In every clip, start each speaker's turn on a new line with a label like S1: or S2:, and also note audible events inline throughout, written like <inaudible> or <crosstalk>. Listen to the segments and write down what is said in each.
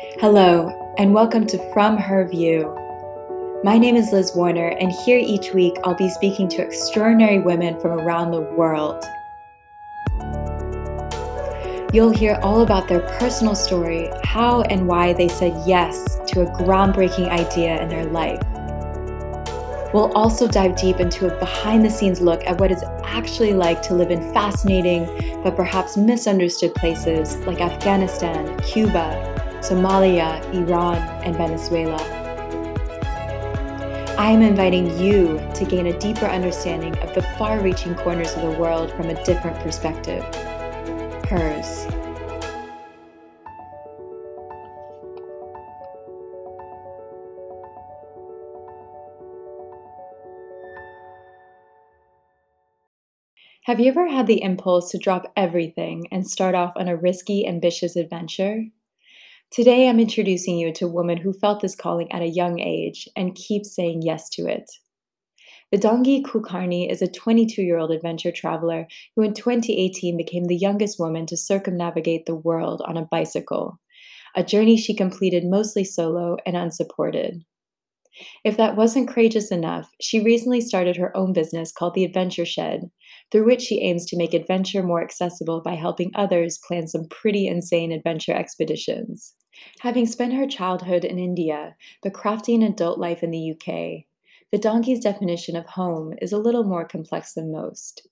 S1: Hello, and welcome to From Her View. My name is Liz Warner, and here each week I'll be speaking to extraordinary women from around the world. You'll hear all about their personal story, how and why they said yes to a groundbreaking idea in their life. We'll also dive deep into a behind the scenes look at what it's actually like to live in fascinating but perhaps misunderstood places like Afghanistan, Cuba, Somalia, Iran, and Venezuela. I am inviting you to gain a deeper understanding of the far reaching corners of the world from a different perspective hers. Have you ever had the impulse to drop everything and start off on a risky, ambitious adventure? Today, I'm introducing you to a woman who felt this calling at a young age and keeps saying yes to it. Vedangi Kulkarni is a 22 year old adventure traveler who in 2018 became the youngest woman to circumnavigate the world on a bicycle, a journey she completed mostly solo and unsupported. If that wasn't courageous enough, she recently started her own business called The Adventure Shed, through which she aims to make adventure more accessible by helping others plan some pretty insane adventure expeditions. Having spent her childhood in India, but crafting adult life in the UK, Vedangi's definition of home is a little more complex than most.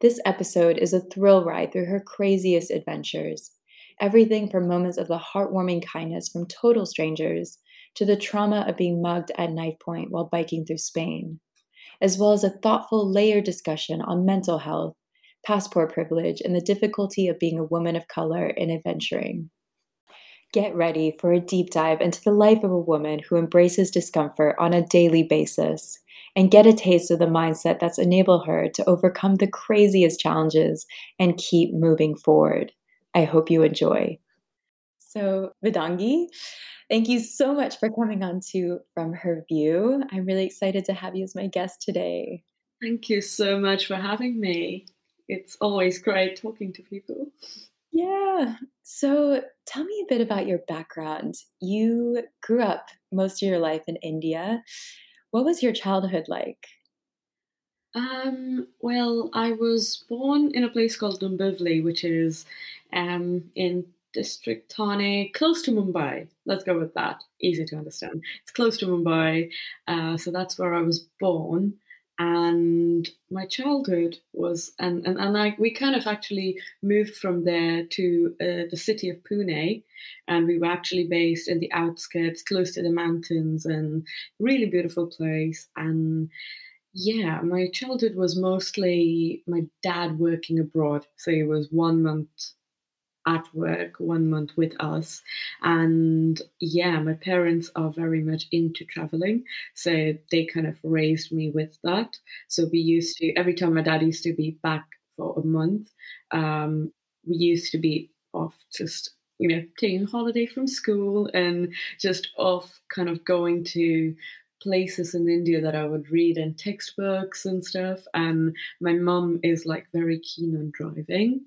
S1: This episode is a thrill ride through her craziest adventures. Everything from moments of the heartwarming kindness from total strangers to the trauma of being mugged at knife point while biking through Spain, as well as a thoughtful, layered discussion on mental health, passport privilege, and the difficulty of being a woman of color in adventuring. Get ready for a deep dive into the life of a woman who embraces discomfort on a daily basis and get a taste of the mindset that's enabled her to overcome the craziest challenges and keep moving forward. I hope you enjoy. So, Vedangi, Thank you so much for coming on to From Her View. I'm really excited to have you as my guest today.
S2: Thank you so much for having me. It's always great talking to people.
S1: Yeah. So tell me a bit about your background. You grew up most of your life in India. What was your childhood like?
S2: Um, well, I was born in a place called Dombivli, which is um, in district Thane, close to Mumbai. Let's go with that. Easy to understand. It's close to Mumbai. Uh, so that's where I was born. And my childhood was, and, and, and I, we kind of actually moved from there to uh, the city of Pune. And we were actually based in the outskirts, close to the mountains, and really beautiful place. And yeah, my childhood was mostly my dad working abroad. So he was one month at work one month with us and yeah my parents are very much into traveling so they kind of raised me with that so we used to every time my dad used to be back for a month um, we used to be off just you know taking a holiday from school and just off kind of going to places in India that I would read in textbooks and stuff. And my mum is like very keen on driving.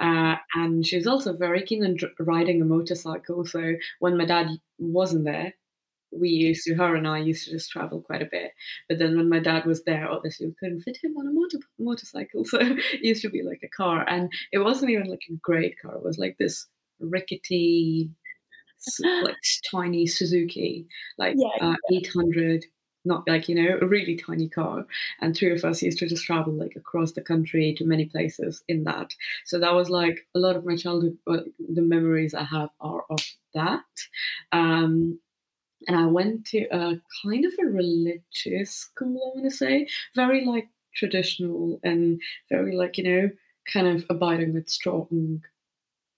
S2: Uh, and she was also very keen on riding a motorcycle. So when my dad wasn't there, we used to, her and I used to just travel quite a bit. But then when my dad was there, obviously we couldn't fit him on a motor- motorcycle. <laughs> So it used to be like a car. And it wasn't even like a great car, it was like this rickety, <laughs> like tiny Suzuki, like yeah, uh, 800 not like you know a really tiny car. And three of us used to just travel like across the country to many places in that. So that was like a lot of my childhood the memories i have are of that. Um, and i went to a kind of a religious school i want to say very like traditional and very like you know kind of abiding with strong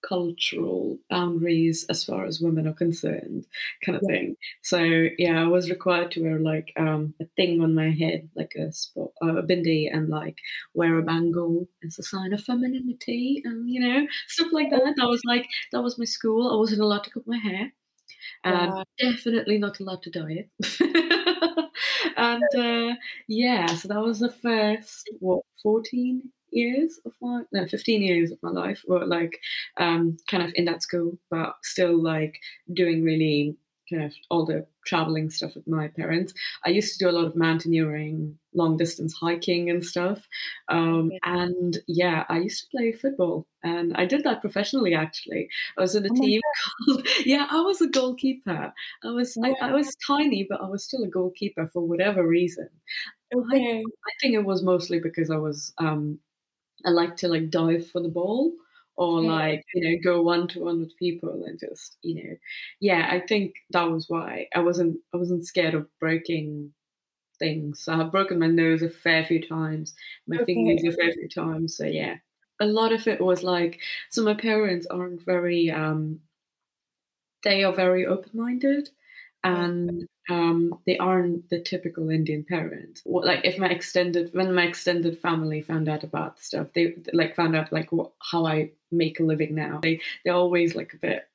S2: cultural boundaries as far as women are concerned, kind of yeah. thing. So yeah, I was required to wear like um, a thing on my head, like a spot, uh, a bindi, and like wear a bangle as a sign of femininity, and you know stuff like that. That was like that was my school. I wasn't allowed to cut my hair. and wow. Definitely not allowed to dye it. <laughs> and uh, yeah, so that was the first what fourteen years of my no 15 years of my life were like um, kind of in that school but still like doing really kind of all the traveling stuff with my parents. I used to do a lot of mountaineering, long distance hiking and stuff. Um, and yeah, I used to play football and I did that professionally actually. I was in a
S1: Oh
S2: team called, <laughs> yeah, I was a goalkeeper. I was, I, I was tiny, but I was still a goalkeeper for whatever reason. I,
S1: Okay.
S2: I think it was mostly because I was, um, I like to like dive for the ball or
S1: Okay,
S2: like, you know, go one to one with people and just, you know, yeah, I think that was why I wasn't I wasn't scared of breaking things. So I've broken my nose a fair few times, my
S1: Okay.
S2: fingers a fair few times. So yeah. A lot of it was like so my parents aren't very um they are very open-minded and um, they aren't the typical Indian parent. What, like if my extended when my extended family found out about stuff, they like found out like what, how I make a living now. They they're always like a bit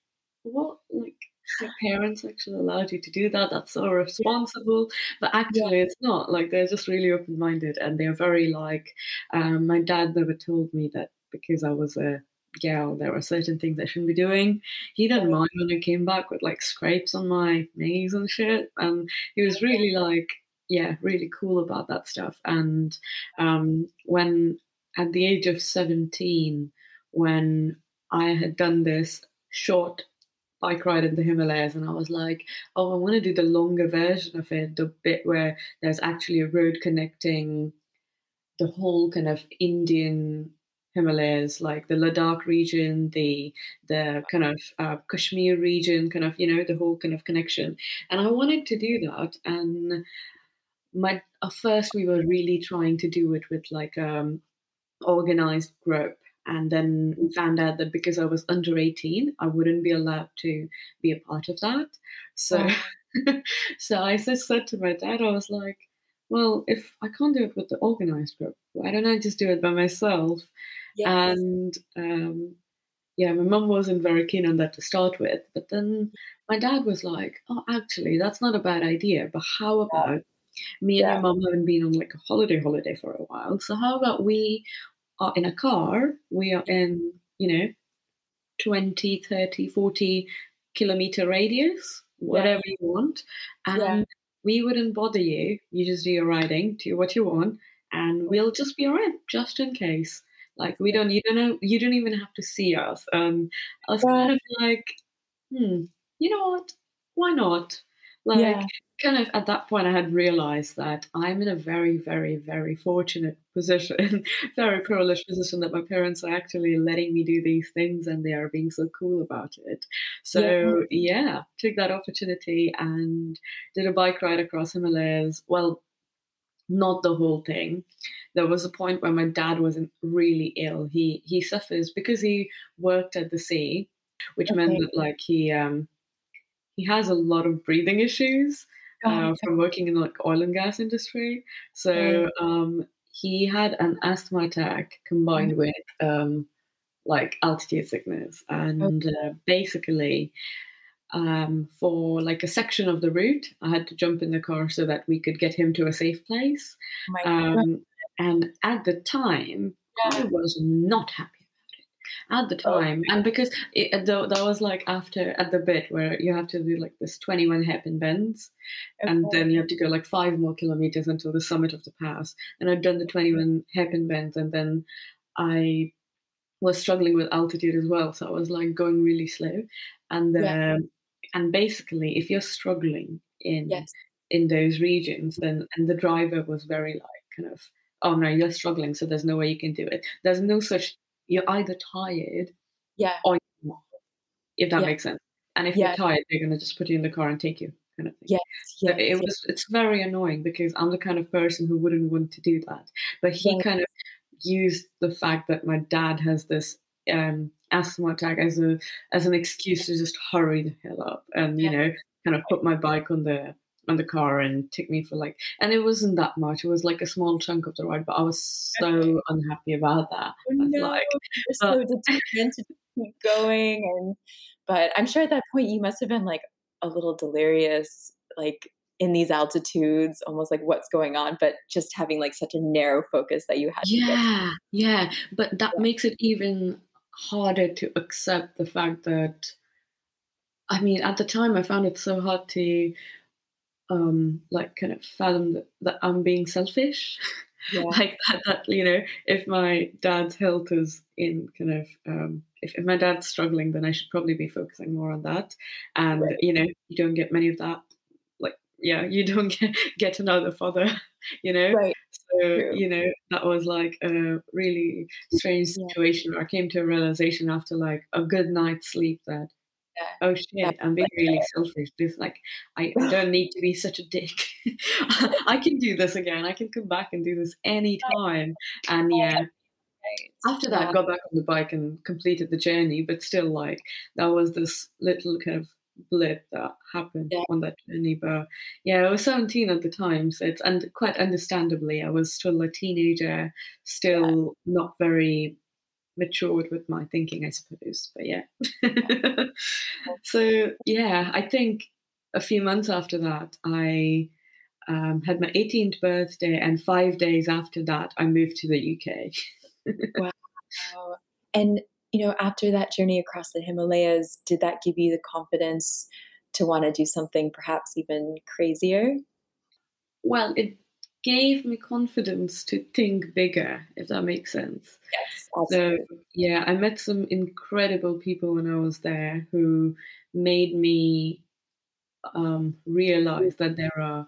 S2: what like your parents actually allowed you to do that. That's so responsible, but
S1: Yeah.
S2: actually it's not. Like they're just really open minded and they're very like. Um, my dad never told me that because I was a girl, there were certain things I shouldn't be doing he didn't mind when I came back with like scrapes on my knees and shit. And he was really like, yeah, really cool about that stuff. And um, when at the age of 17, when I had done this short bike ride in the Himalayas, and I was like, oh, I want to do the longer version of it, the bit where there's actually a road connecting the whole kind of Indian Himalayas, like the Ladakh region, the the kind of uh, Kashmir region, kind of you know the whole kind of connection. And I wanted to do that. And my at first we were really trying to do it with like um organized group. And then we found out that because I was under 18, I wouldn't be allowed to be a part of that. So,
S1: Oh, <laughs>
S2: so I just said to my dad, I was like, well, if I can't do it with the organized group, why don't I just do it by myself?
S1: yes.
S2: And um, yeah, my mum wasn't very keen on that to start with. But then my dad was like, oh, actually, that's not a bad idea. But how about me and
S1: Yeah.
S2: mum haven't been on like a holiday holiday for a while. So how about we are in a car, we are in, you know, 20, 30, 40 kilometer radius,
S1: Yeah.
S2: whatever you want.
S1: Yeah.
S2: We wouldn't bother you. You just do your riding, do what you want, and we'll just be around just in case. Like we don't, you don't know, you don't even have to see us. And I was kind of like, hmm, you know what? Why not? Like,
S1: Yeah.
S2: kind of at that point, I had realized that I'm in a very, very, very fortunate <laughs> position, very privileged position that my parents are actually letting me do these things and they are being so cool about it. So, yeah, took that opportunity and did a bike ride across Himalayas. Well, not the whole thing. There was a point where my dad wasn't really ill. He he suffers because he worked at the sea, which meant that like he um he has a lot of breathing issues uh, from working in like oil and gas industry. So um he had an asthma attack combined with um like altitude sickness. And uh, basically um, for like a section of the route, I had to jump in the car so that we could get him to a safe place.
S1: Oh.
S2: Um, and at the time, I was not happy at the
S1: Oh,
S2: time, and because it, though that was like after at the bit where you have to do like this twenty-one hairpin bends, and then you have to go like five more kilometers until the summit of the pass. And I'd done the twenty-one hairpin bends, and then I was struggling with altitude as well, so I was like going really slow, and
S1: Yeah.
S2: um, and basically, if you're struggling in
S1: Yes.
S2: in those regions, then and the driver was very like kind of, oh no, you're struggling, so there's no way you can do it. There's no such. You're either tired
S1: Yeah.
S2: or you're not, if that
S1: Yeah.
S2: makes sense. And if you're tired, they're gonna just put you in the car and take you, kind of thing.
S1: Yes.
S2: So it
S1: Yes.
S2: was it's very annoying because I'm the kind of person who wouldn't want to do that. But he
S1: Right.
S2: kind of used the fact that my dad has this um, asthma attack as a as an excuse to just hurry the hell up and you know kind of put my bike on the on the car and take me for like and it wasn't that much. It was like a small chunk of the ride, but I was so unhappy about that.
S1: Oh no,
S2: like,
S1: so determined to keep going and but I'm sure at that point you must have been, like, a little delirious, like, in these altitudes, almost like what's going on, but just having like such a narrow focus that you had to get
S2: Yeah, yeah, but that
S1: Yeah.
S2: makes it even harder to accept the fact that I mean, at the time, I found it so hard to, um, like, kind of fathom that that I'm being selfish.
S1: Yeah. <laughs>
S2: Like that that, you know, if my dad's health is in kind of, um if if my dad's struggling, then I should probably be focusing more on that, and,
S1: Right.
S2: you know, you don't get many of that, like yeah, you don't <laughs> get get another father, <laughs> you know?
S1: Right.
S2: So,
S1: True.
S2: you know, that was, like, a really strange
S1: Yeah.
S2: situation where I came to a realization after, like, a good night's sleep that,
S1: Yeah.
S2: "Oh, shit, I'm being really selfish. This, like I I <laughs> don't need to be such a dick. <laughs> I can do this again. I can come back and do this anytime." <laughs> And, yeah, after that,
S1: Yeah.
S2: got back on the bike and completed the journey, but still, like, that was this little kind of blip that happened
S1: Yeah.
S2: on that journey, but, yeah, I was 17 at the time, so it's and quite understandably, I was still a teenager,
S1: Yeah.
S2: still not very matured with my thinking, I suppose, but yeah. <laughs> So, yeah, I think a few months after that, I, um, had my 18th birthday, and 5 days after that, I moved to the UK.
S1: Wow. <laughs> And, you know, after that journey across the Himalayas, did that give you the confidence to wanna do something perhaps even crazier?
S2: Well, it gave me confidence to think bigger, if that makes sense.
S1: Yes,
S2: So, yeah, I met some incredible people when I was there who made me, um, realize that there are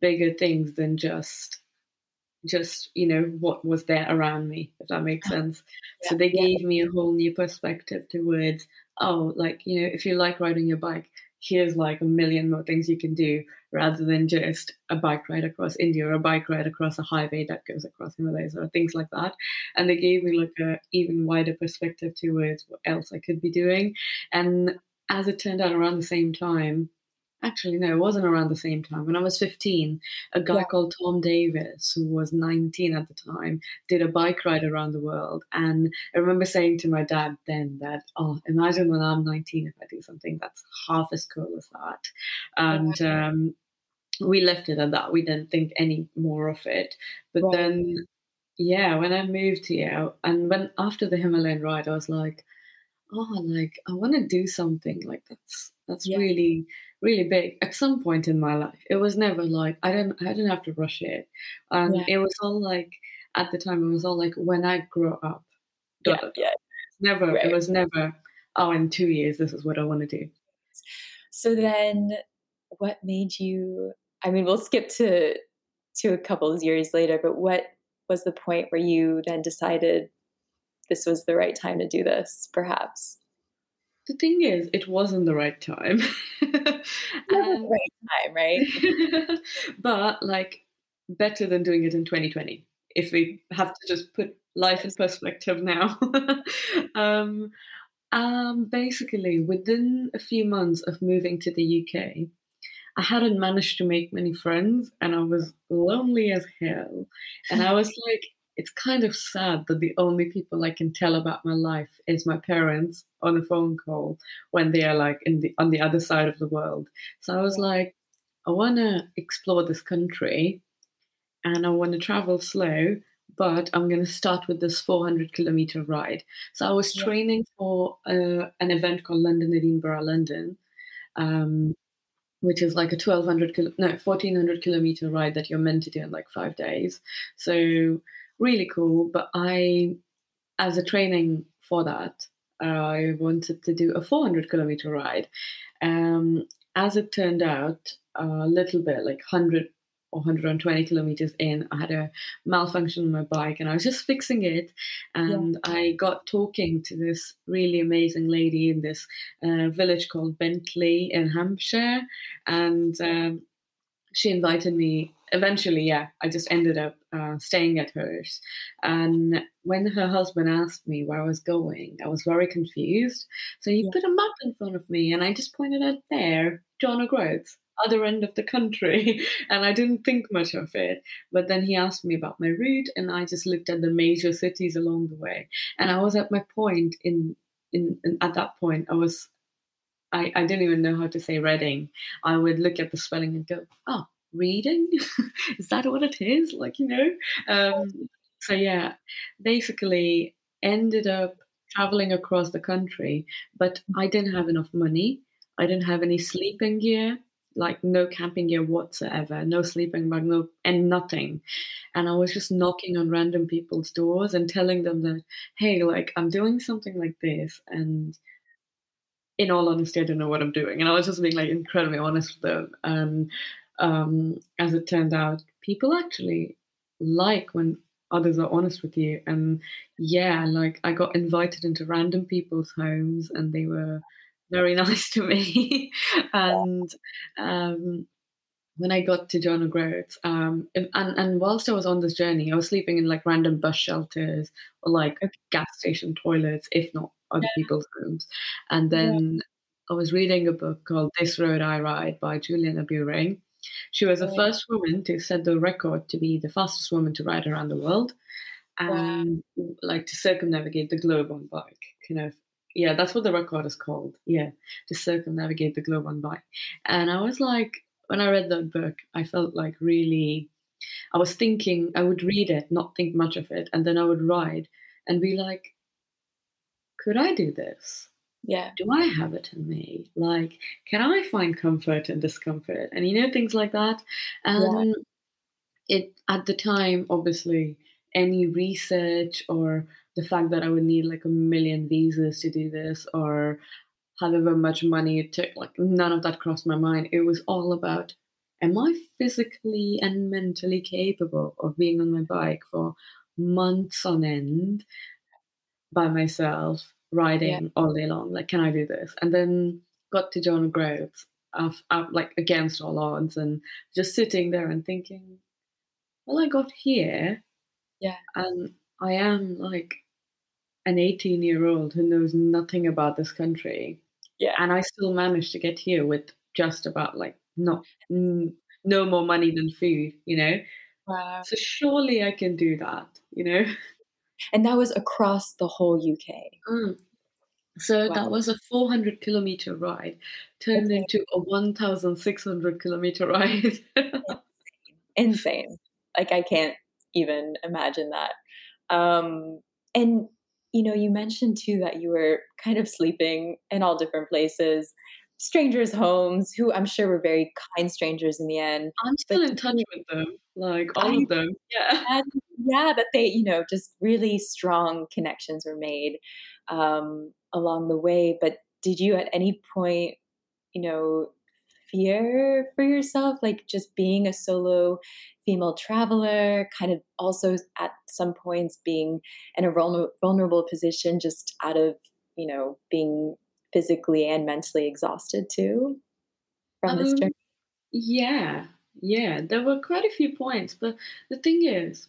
S2: bigger things than just just, you know, what was there around me, if that makes
S1: Ah,
S2: sense.
S1: yeah,
S2: So they
S1: yeah.
S2: gave me a whole new perspective towards, "Oh, like, you know, if you like riding your bike, here's, like, a million more things you can do rather than just a bike ride across India or a bike ride across a highway that goes across Himalayas," or things like that. And they gave me, like, a even wider perspective towards what else I could be doing. And as it turned out around the same time actually, no, it wasn't around the same time. When I was 15, a guy
S1: Yeah.
S2: called Tom Davies, who was 19 at the time, did a bike ride around the world. And I remember saying to my dad then that, "Oh, imagine when I'm 19 if I do something that's half as cool as that." And, um, we left it at that. We didn't think any more of it. But
S1: Right.
S2: then, yeah, when I moved here and when after the Himalayan ride, I was like, "Oh, like, I wanna do something, like, that's that's
S1: Yeah.
S2: really, really big." At some point in my life, it was never like I didn't I didn't have to rush it. And
S1: Yeah.
S2: it was all like at the time, it was all like, "When I grow up,
S1: Yeah,
S2: dot, dot, dot."
S1: yeah.
S2: Never it was never, "Oh, in 2 years, this is what I wanna do."
S1: So then what made you I mean, we'll skip to to a couple of years later, but what was the point where you then decided this was the right time to do this, perhaps?
S2: The thing is, it wasn't the right time. <laughs>
S1: Never the right time, right? <laughs>
S2: but, like, better than doing it in 2020, if we have to just put life in perspective now. <laughs> Um, um, basically, within a few months of moving to the UK, I hadn't managed to make many friends, and I was lonely as hell. And I was like, it's kind of sad that the only people I can tell about my life is my parents on a phone call when they are, like, in the on the other side of the world. So I was like, I wanna explore this country, and I wanna travel slow, but I'm gonna start with this 400 kilometer ride. So I was
S1: Yeah.
S2: training for, uh, an event called London Edinburgh London, um, which is like a 1,200 no, 1,400 kilometer ride that you're meant to do in, like, 5 days. So, really cool, but I as a training for that, I wanted to do a 400 kilometer ride. Um, as it turned out, a little bit, like 100 or 120 kilometers in, I had a malfunction on my bike, and I was just <laughs> fixing it,
S1: Yeah.
S2: and I got talking to this really amazing lady in this, uh, village called Bentley in Hampshire, and, um, she invited me eventually, yeah, I just ended up, uh, staying at hers. And when her husband asked me where I was going, I was very confused. So he
S1: Yeah.
S2: put a map in front of me, and I just pointed out there, John O'Groats, other end of the country, <laughs> and I didn't think much of it. But then he asked me about my route, and I just looked at the major cities along the way. And I was at my point in in in at that point, I was I, I didn't even know how to say Reading. I would look at the spelling and go, oh, reading? <laughs> is that what it is? Like, you know? Um, so, yeah, basically ended up traveling across the country, but I didn't have enough money. I didn't have any sleeping gear, like no camping gear whatsoever, no sleeping bag, no, and nothing. And I was just knocking on random people's doors and telling them that, hey, like I'm doing something like this, and in all honesty, I don't know what I'm doing. And I was just being like incredibly honest with them. And um, as it turned out, people actually like when others are honest with you. And yeah, like I got invited into random people's homes and they were very <laughs> nice to me. and um, when I got to John O'Groats, um, and, and whilst I was on this journey, I was sleeping in like random bus shelters or like gas station toilets, if not other yeah. people's homes. And then yeah. I was reading a book called This Road I Ride by Juliana Buhring. She was the first woman to set the record to be the fastest woman to ride around the world and wow. like to circumnavigate the globe on bike. Kind of, yeah, that's what the record is called. Yeah, to circumnavigate the globe on bike. And I was like, when I read that book, I felt like really. I was thinking I would read it, not think much of it, and then I would ride and be like, could I do this?
S1: Yeah.
S2: Do I have it in me? Like, can I find comfort in discomfort? And you know, things like that. And yeah. it at the time, obviously, any research or the fact that I would need like a million visas to do this or however much money it took, like none of that crossed my mind. It was all about am I physically and mentally capable of being on my bike for months on end by myself, riding yeah. all day long? Like, can I do this? And then got to John O'Groats, like against all odds, and just sitting there and thinking, well, I got here
S1: yeah.
S2: And I am like an 18 year old who knows nothing about this country.
S1: Yeah.
S2: And I still managed to get here with just about like not n- no more money than food, you know?
S1: Wow.
S2: So surely I can do that, you know?
S1: And that was across the whole UK.
S2: Mm. So wow. that was a 400 kilometer ride turned okay. into a 1,600 kilometer <laughs> ride.
S1: Insane. Like I can't even imagine that. Um, and you know, you mentioned too that you were kind of sleeping in all different places, strangers' homes, who I'm sure were very kind strangers in the end.
S2: I'm still in touch with them, like all I, of them. Yeah, <laughs>
S1: and, yeah, that they, you know, just really strong connections were made um, along the way. But did you at any point, you know, fear for yourself, like just being a solo female traveler, kind of also at some points being in a vulnerable position just out of, you know, being physically and mentally exhausted too from this
S2: um,
S1: journey?
S2: Yeah, yeah, there were quite a few points, but the thing is,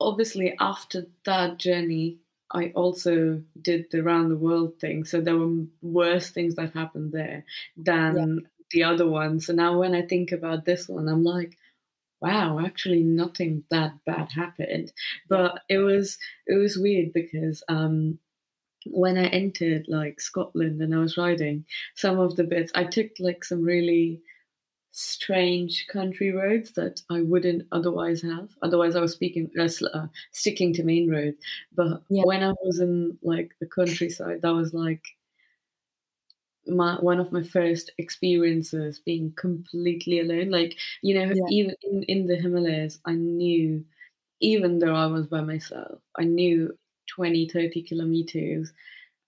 S2: obviously, after that journey, I also did the round the world thing. So there were worse things that happened there than yeah. the other one. So now when I think about this one, I'm like, wow, actually nothing that bad happened. But it was it was weird because um when I entered like Scotland and I was riding, some of the bits I took like some really strange country roads that I wouldn't otherwise have. Otherwise, I was speaking uh, uh, sticking to main road. But yeah. when I was in like the countryside, that was like my one of my first experiences being completely alone. Like you know, yeah. even in in the Himalayas, I knew, even though I was by myself, I knew 20, 30 kilometers,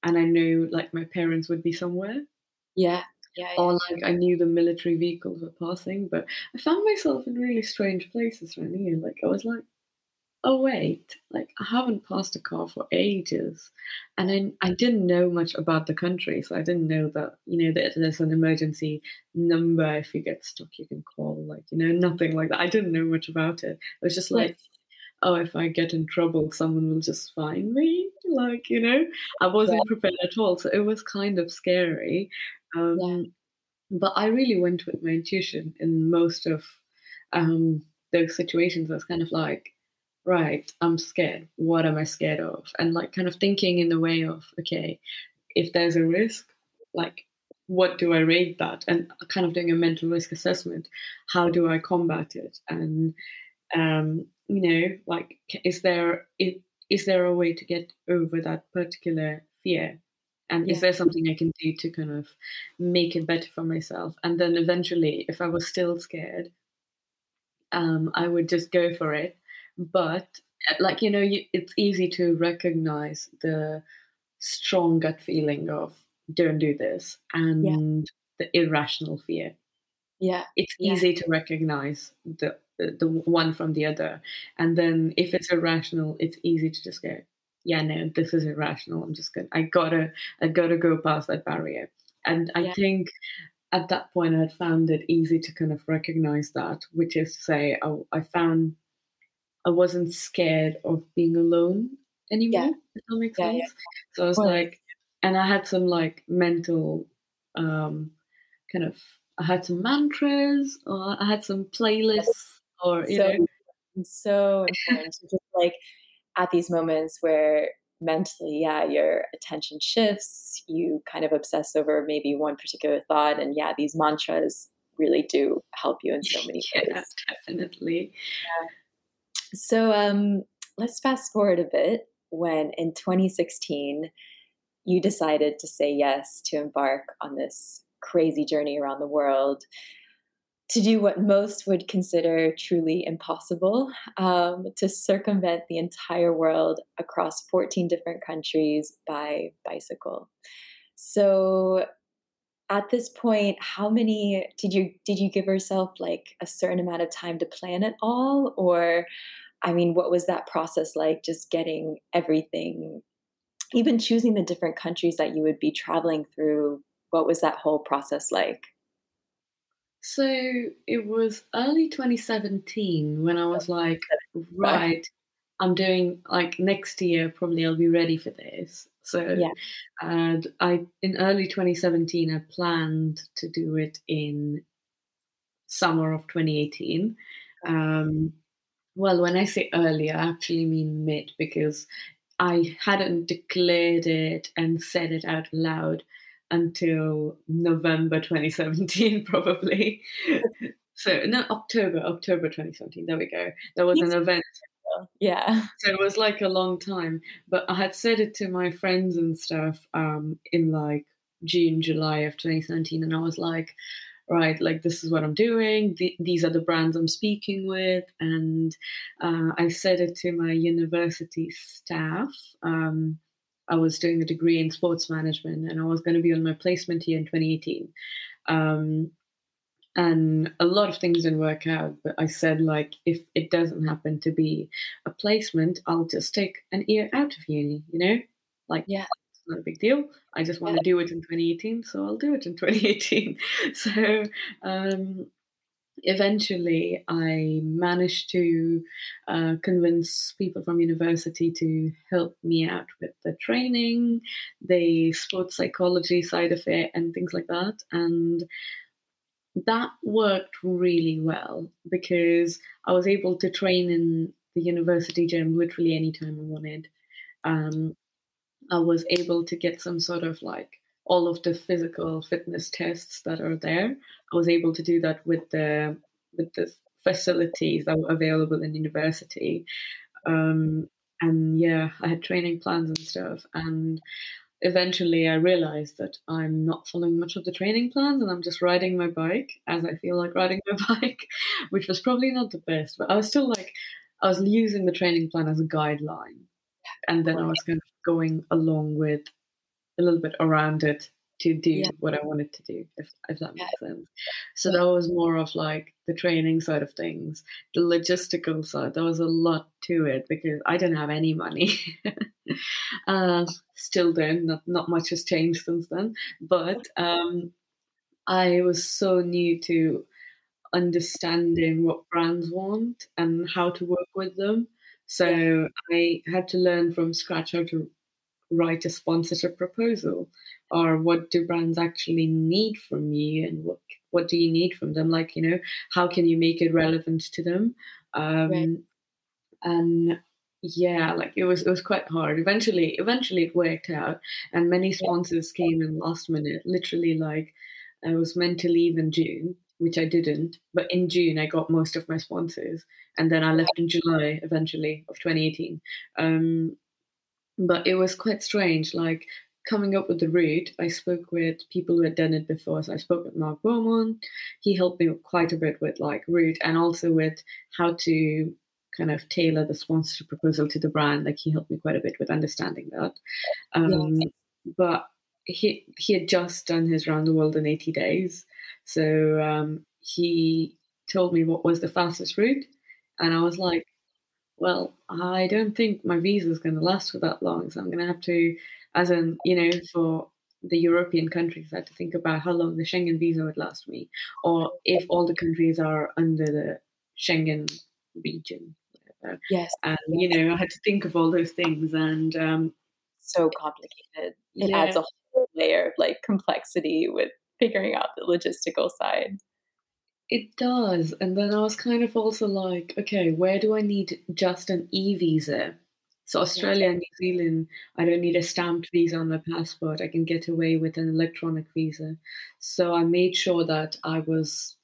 S2: and I knew like my parents would be somewhere.
S1: Yeah
S2: yeah, or like I knew the military vehicles were passing, but I found myself in really strange places around here. Like I was like, oh wait, like I haven't passed a car for ages, and I I didn't know much about the country, so I didn't know that you know that there's an emergency number if you get stuck you can call, like you know nothing like that. I didn't know much about it. It was just like. Oh, if I get in trouble, someone will just find me. Like, you know, I wasn't prepared at all. So it was kind of scary. Um, yeah. But I really went with my intuition in most of um, those situations. I was kind of like, right, I'm scared. What am I scared of? And like kind of thinking in the way of, okay, if there's a risk, like what do I rate that? And kind of doing a mental risk assessment. How do I combat it? And um, you know, like is there is, is there a way to get over that particular fear? And yeah. is there something I can do to kind of make it better for myself? And then eventually, if I was still scared, um, I would just go for it. But like you know, you, it's easy to recognize the strong gut feeling of don't do this and yeah. the irrational fear.
S1: Yeah.
S2: It's easy yeah. to recognize the, the, the one from the other. And then if it's irrational, it's easy to just go, yeah, no, this is irrational. I'm just gonna I gotta I gotta go past that barrier. And I yeah. think at that point I had found it easy to kind of recognize that, which is to say I, I found I wasn't scared of being alone anymore. Yeah. If that makes yeah, sense. Yeah. So I was well, like, and I had some like mental, um, kind of, I had some mantras, or I had some playlists, or you
S1: so,
S2: know, <laughs>
S1: so <laughs> important. just like at these moments where mentally, yeah, your attention shifts, you kind of obsess over maybe one particular thought, and yeah, these mantras really do help you in so many <laughs> ways.
S2: yeah, definitely.
S1: Yeah. So um, let's fast forward a bit when in 2016 you decided to say yes to embark on this crazy journey around the world to do what most would consider truly impossible um, to circumvent the entire world across 14 different countries by bicycle so at this point how many did you did you give yourself like a certain amount of time to plan it all or I mean, what was that process like? Just getting everything, even choosing the different countries that you would be traveling through. What was that whole process like?
S2: So it was early 2017 when I was like, <laughs> right, I'm doing like next year, probably I'll be ready for this. So, yeah. and I, in early 2017, I planned to do it in summer of 2018. Um, well, when I say early, I actually mean mid because I hadn't declared it and said it out loud until November 2017, <laughs> probably. so, no, October, October 2017. There we go. There was an event.
S1: Yeah.
S2: So it was like a long time. But I had said it to my friends and stuff um, in like June, July of 2017. And I was like, right like this is what i'm doing Th- these are the brands i'm speaking with and uh, i said it to my university staff um, i was doing a degree in sports management and i was going to be on my placement year in 2018 um, and a lot of things didn't work out but i said like if it doesn't happen to be a placement i'll just take an year out of uni you know like
S1: yeah It's
S2: not a big deal. I just want to do it in 2018, so I'll do it in 2018. <laughs> so um, eventually, I managed to uh, convince people from university to help me out with the training, the sports psychology side of it, and things like that. And that worked really well because I was able to train in the university gym literally anytime I wanted. Um, I was able to get some sort of like all of the physical fitness tests that are there. I was able to do that with the with the facilities that were available in university. Um, and yeah, I had training plans and stuff. And eventually I realized that I'm not following much of the training plans and I'm just riding my bike as I feel like riding my <laughs> bike, which was probably not the best, but I was still like, I was using the training plan as a guideline and then I was kind of going along with a little bit around it to do yeah. what I wanted to do, if, if that makes yeah. sense. So that was more of like the training side of things. The logistical side, there was a lot to it because I didn't have any money. <laughs> uh, still don't, not, not much has changed since then. But um, I was so new to understanding what brands want and how to work with them. So I had to learn from scratch how to write a sponsorship proposal or what do brands actually need from you and what what do you need from them like you know how can you make it relevant to them um, right. and Yeah, like it was it was quite hard. Eventually eventually it worked out and many sponsors came in last minute. Literally like I was meant to leave in June, which I didn't, but in June I got most of my sponsors and then I left in July eventually of 2018. Um, but it was quite strange, like coming up with the route, I spoke with people who had done it before. So I spoke with Mark Beaumont. He helped me quite a bit with like route and also with how to kind of tailor the sponsorship proposal to the brand. Like he helped me quite a bit with understanding that. Um,
S1: Yes.
S2: but he he had just done his round the world in 80 days. So um, he told me what was the fastest route. And I was like, well, I don't think my visa is going to last for that long. So I'm going to have to, as in, you know, for the European countries, I had to think about how long the Schengen visa would last me, or if all the countries are under the Schengen region. Whatever.
S1: Yes,
S2: And, you know, I had to think of all those things. And um,
S1: So complicated. It adds a whole layer of, like, complexity with figuring out the logistical side.
S2: It does, and then I was kind of also like, "Okay, where do I need just an e-visa?" So Australia and New Zealand, I don't need a stamped visa on my passport, I can get away with an electronic visa. So I made sure that I was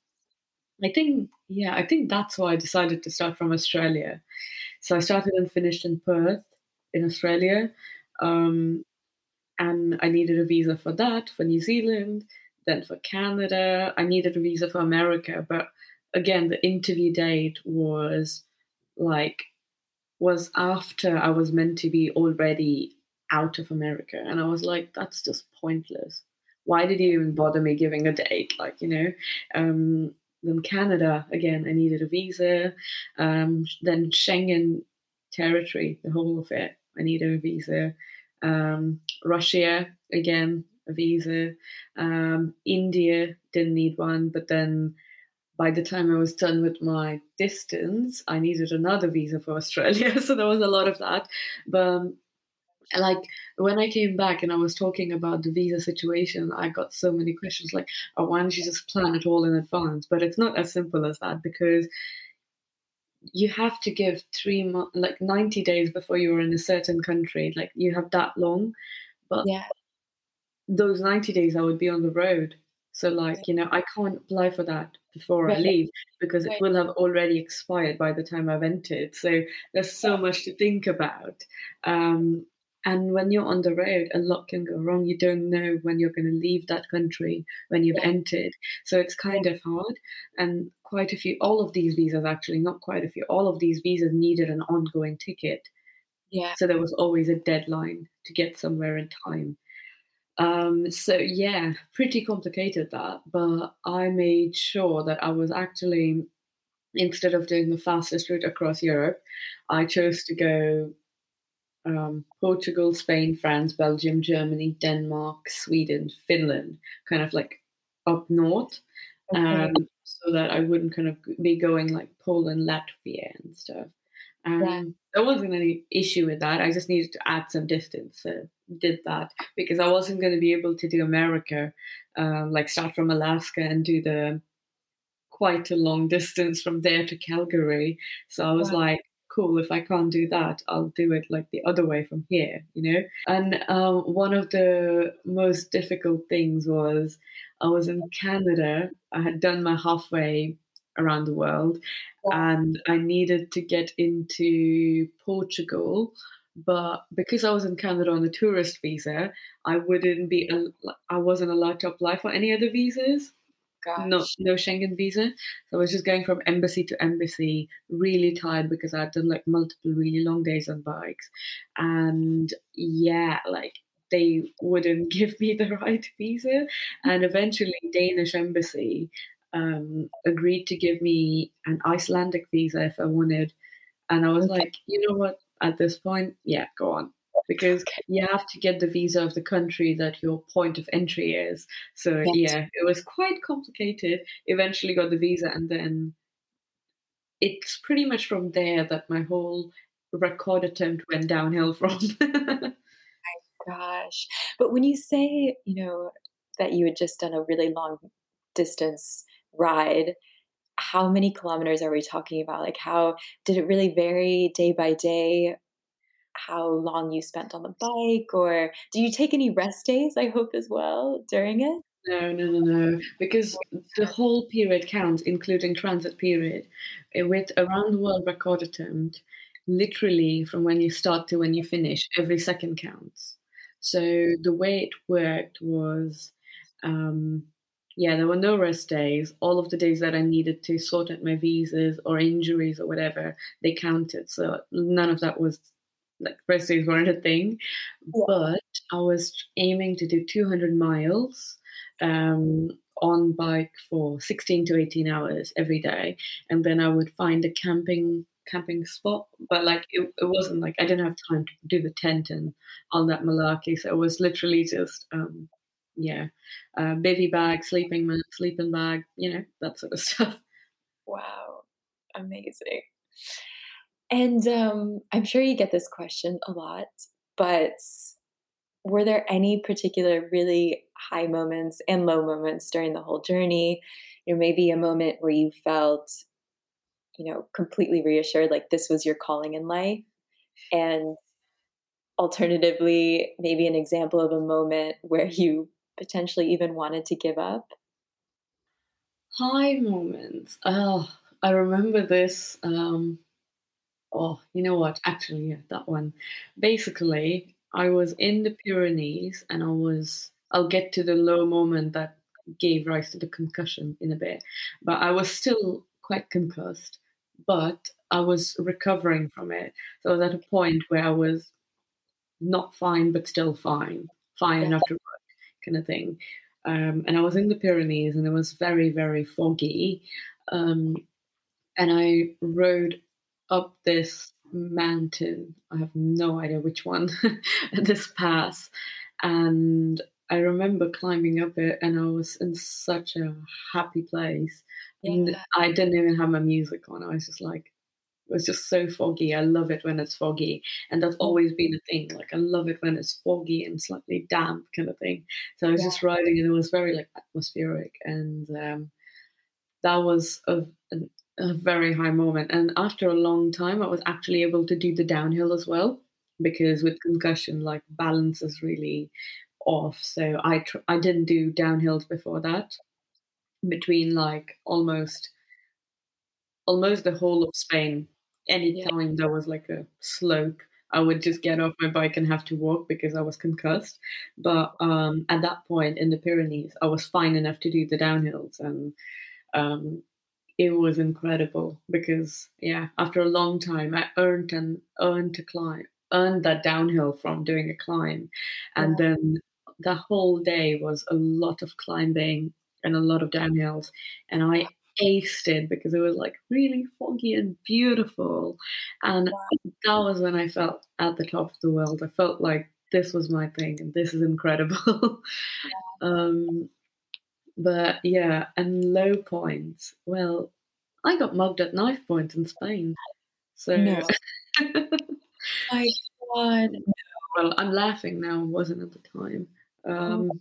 S2: I think yeah, I think that's why I decided to start from Australia. So I started and finished in Perth in Australia, um, and I needed a visa for that, for New Zealand, then for Canada. I needed a visa for America, but again, the interview date was like was after I was meant to be already out of America, and I was like, that's just pointless. Why did you even bother me giving a date? Like, you know, um, then Canada again, I needed a visa. Um, then Schengen territory, the whole of it, I needed a visa. Um, Russia again, a visa. Um, India didn't need one, but then by the time I was done with my distance, I needed another visa for <laughs> Australia. So there was a lot of that. But um, like when I came back and I was talking about the visa situation, I got so many questions like, oh, why don't you just plan it all in advance? But it's not as simple as that because you have to give three months, like 90 days before you're in a certain country. Like you have that long. But
S1: Yeah.
S2: Those 90 days I would be on the road. So, like, you know, I can't apply for that before I leave because it will have already expired by the time I've entered. So, there's so much to think about. Um, and when you're on the road, a lot can go wrong. You don't know when you're going to leave that country when you've
S1: Yeah.
S2: entered. So, it's kind of hard. And quite a few, all of these visas, actually, not quite a few, all of these visas needed an ongoing ticket.
S1: Yeah.
S2: So, there was always a deadline to get somewhere in time. Um, so yeah, pretty complicated that, but I made sure that I was actually instead of doing the fastest route across Europe, I chose to go um, Portugal, Spain, France, Belgium, Germany, Denmark, Sweden, Finland, kind of like up north,
S1: Okay.
S2: um, so that I wouldn't kind of be going like Poland, Latvia, and stuff.
S1: Yeah.
S2: Um, there wasn't any issue with that. I just needed to add some distance. So did that because I wasn't going to be able to do America, uh, like start from Alaska and do the quite a long distance from there to Calgary. So I was
S1: Wow.
S2: like, cool, if I can't do that, I'll do it like the other way from here, you know? And um, one of the most difficult things was I was in Canada. I had done my halfway around the world
S1: Yeah.
S2: and I needed to get into Portugal. But because I was in Canada on a tourist visa, I wouldn't be, I wasn't allowed to apply for any other visas no no Schengen visa. So I was just going from embassy to embassy, really tired because I had done like multiple really long days on bikes. And yeah, like they wouldn't <laughs> give me the right visa. Mm. And eventually Danish embassy um, agreed to give me an Icelandic visa if I wanted. And I was
S1: Okay.
S2: like, you know what? At this point, yeah, go on. Because
S1: Okay.
S2: you have to get the visa of the country that your point of entry is. So
S1: Yes.
S2: yeah, it was quite complicated. Eventually got the visa, and then it's pretty much from there that my whole record attempt went downhill from. <laughs>
S1: Gosh. But when you say, you know, that you had just done a really long distance ride, how many kilometers are we talking about? Like, how did it really vary day by day? how long you spent on the bike, or do you take any rest days, I hope, as well during it?
S2: No, no, no, no, because the whole period counts, including transit period, eh, with around the world record attempt, literally from when you start to when you finish, every second counts. So the way it worked was, um, yeah, there were no rest days. All of the days that I needed to sort out my visas or injuries or whatever, they counted. So none of that was like rest days weren't a thing.
S1: Yeah.
S2: But I was aiming to do 200 miles um, on bike for 16 to 18 hours every day, and then I would find a camping camping spot. But like it, it wasn't like I didn't have time to do the tent and all that malarkey. So it was literally just um, yeah, uh, bivy bag, sleeping sleeping bag, you know that sort of <laughs> stuff.
S1: Wow, amazing. And um, I'm sure you get this question a lot, but were there any particular really high moments and low moments during the whole journey? You know, maybe a moment where you felt, you know, completely reassured, like this was your calling in life, and alternatively, maybe an example of a moment where you potentially even wanted to give up?
S2: High moments. Oh, I remember this. Um, oh, you know what? Actually, yeah, that one. Basically, I was in the Pyrenees and I was, I'll get to the low moment that gave rise to the concussion in a bit, but I was still quite concussed, but I was recovering from it. So I was at a point where I was not fine, but still fine, fine
S1: Yeah.
S2: enough to kind of thing. Um, and I was in the Pyrenees and it was very, very foggy. Um, and I rode up this mountain. I have no idea which one, <laughs> this pass. And I remember climbing up it and I was in such a happy place. And I didn't even have my music on. I was just like, it was just so foggy. I love it when it's foggy. And that's always been a thing. Like I love it when it's foggy and slightly damp kind of thing. So I was
S1: Yeah.
S2: just riding and it was very like atmospheric. And um, that was a, an- a very high moment. And after a long time, I was actually able to do the downhill as well because with concussion, like balance is really off. So I tr- I didn't do downhills before that. Between like almost almost the whole of Spain,
S1: Yeah.
S2: anytime there was like a slope, I would just get off my bike and have to walk because I was concussed. But um, at that point in the Pyrenees, I was fine enough to do the downhills, and um, it was incredible because yeah, after a long time, I earned and earned to climb, earned that downhill from doing a climb, and
S1: Yeah.
S2: then the whole day was a lot of climbing and a lot of downhills, and I aced it because it was like really foggy and beautiful, and
S1: Wow.
S2: that was when I felt at the top of the world. I felt like this was my thing and this is incredible. <laughs> um, but yeah, and low points. Well, I got mugged at knife point in Spain. So,
S1: No. <laughs> My god.
S2: well, I'm laughing now. I wasn't at the time.
S1: Oh
S2: Um,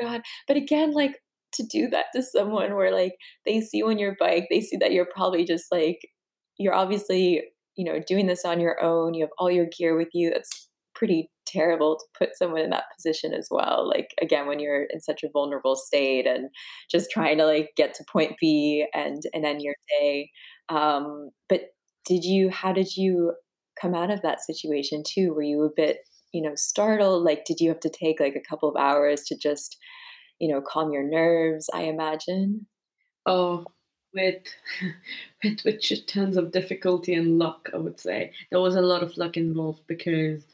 S1: god. But again, like, to do that to someone where, like, they see on your bike, they see that you're probably just, like you're obviously, you know, doing this on your own, you have all your gear with you, that's pretty terrible to put someone in that position as well, like, again, when you're in such a vulnerable state and just trying to, like, get to point B and and end your day. Um, but did you how did you come out of that situation too? Were you a bit, you know, startled? Like, did you have to take, like, a couple of hours to just, you know, calm your nerves, I imagine?
S2: oh, with, <laughs> with with just tons of difficulty and luck, I would say there was a lot of luck involved because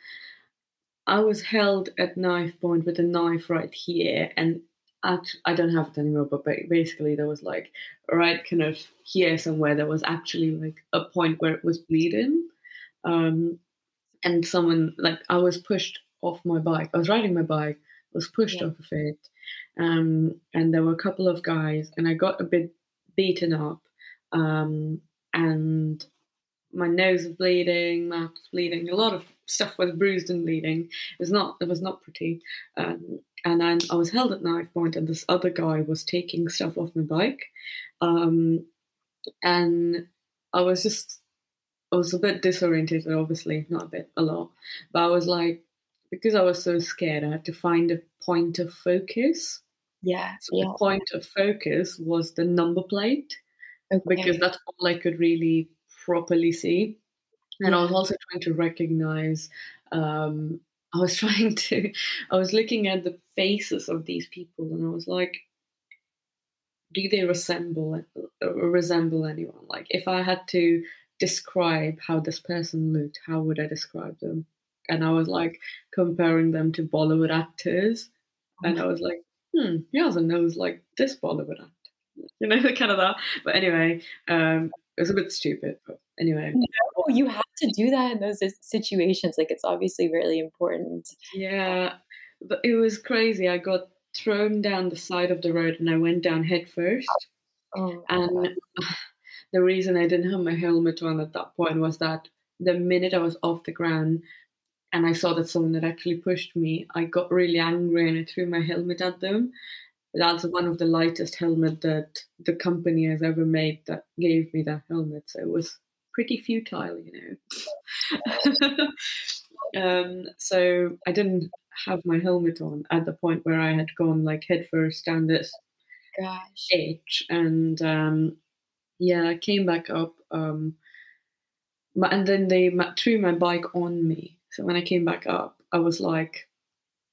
S2: I was held at knife point with a knife right here, and I don't have it anymore. But basically, there was like right kind of here somewhere. There was actually like a point where it was bleeding, um, and someone like I was pushed off my bike. I was riding my bike, I was pushed
S1: Yeah.
S2: off of it, um, and there were a couple of guys, and I got a bit beaten up, um, and my nose was bleeding, mouth was bleeding, a lot of stuff was bruised and bleeding. It was not it was not pretty. Um, and then I was held at knife point, and this other guy was taking stuff off my bike, um, and I was just I was a bit disoriented, obviously, not a bit, a lot. But I was like, because I was so scared, I had to find a point of focus.
S1: Yeah.
S2: So
S1: Yeah.
S2: the point of focus was the number plate because that's all I could really properly see. And I was also trying to recognize, um, <laughs> I was trying to, I was looking at the faces of these people and I was like, do they resemble uh, resemble anyone? Like if I had to describe how this person looked, how would I describe them? And I was like comparing them to Bollywood actors, and I <laughs> was like, hmm, he has a nose like this Bollywood actor, you know, the <laughs> kind of that. But anyway, um, it was a bit stupid. But anyway,
S1: No, you have to do that in those situations, like, it's obviously really important.
S2: yeah, but it was crazy. I got thrown down the side of the road, and I went down head first.
S1: Oh my god.
S2: And <laughs> the reason I didn't have my helmet on at that point was that the minute I was off the ground and I saw that someone had actually pushed me, I got really angry and I threw my helmet at them. That's one of the lightest helmet that the company has ever made that gave me that helmet. So it was pretty futile, you know. <laughs> um, so I didn't have my helmet on at the point where I had gone like headfirst down this
S1: Gosh.
S2: edge and um yeah i came back up um and then they threw my bike on me so when i came back up i was like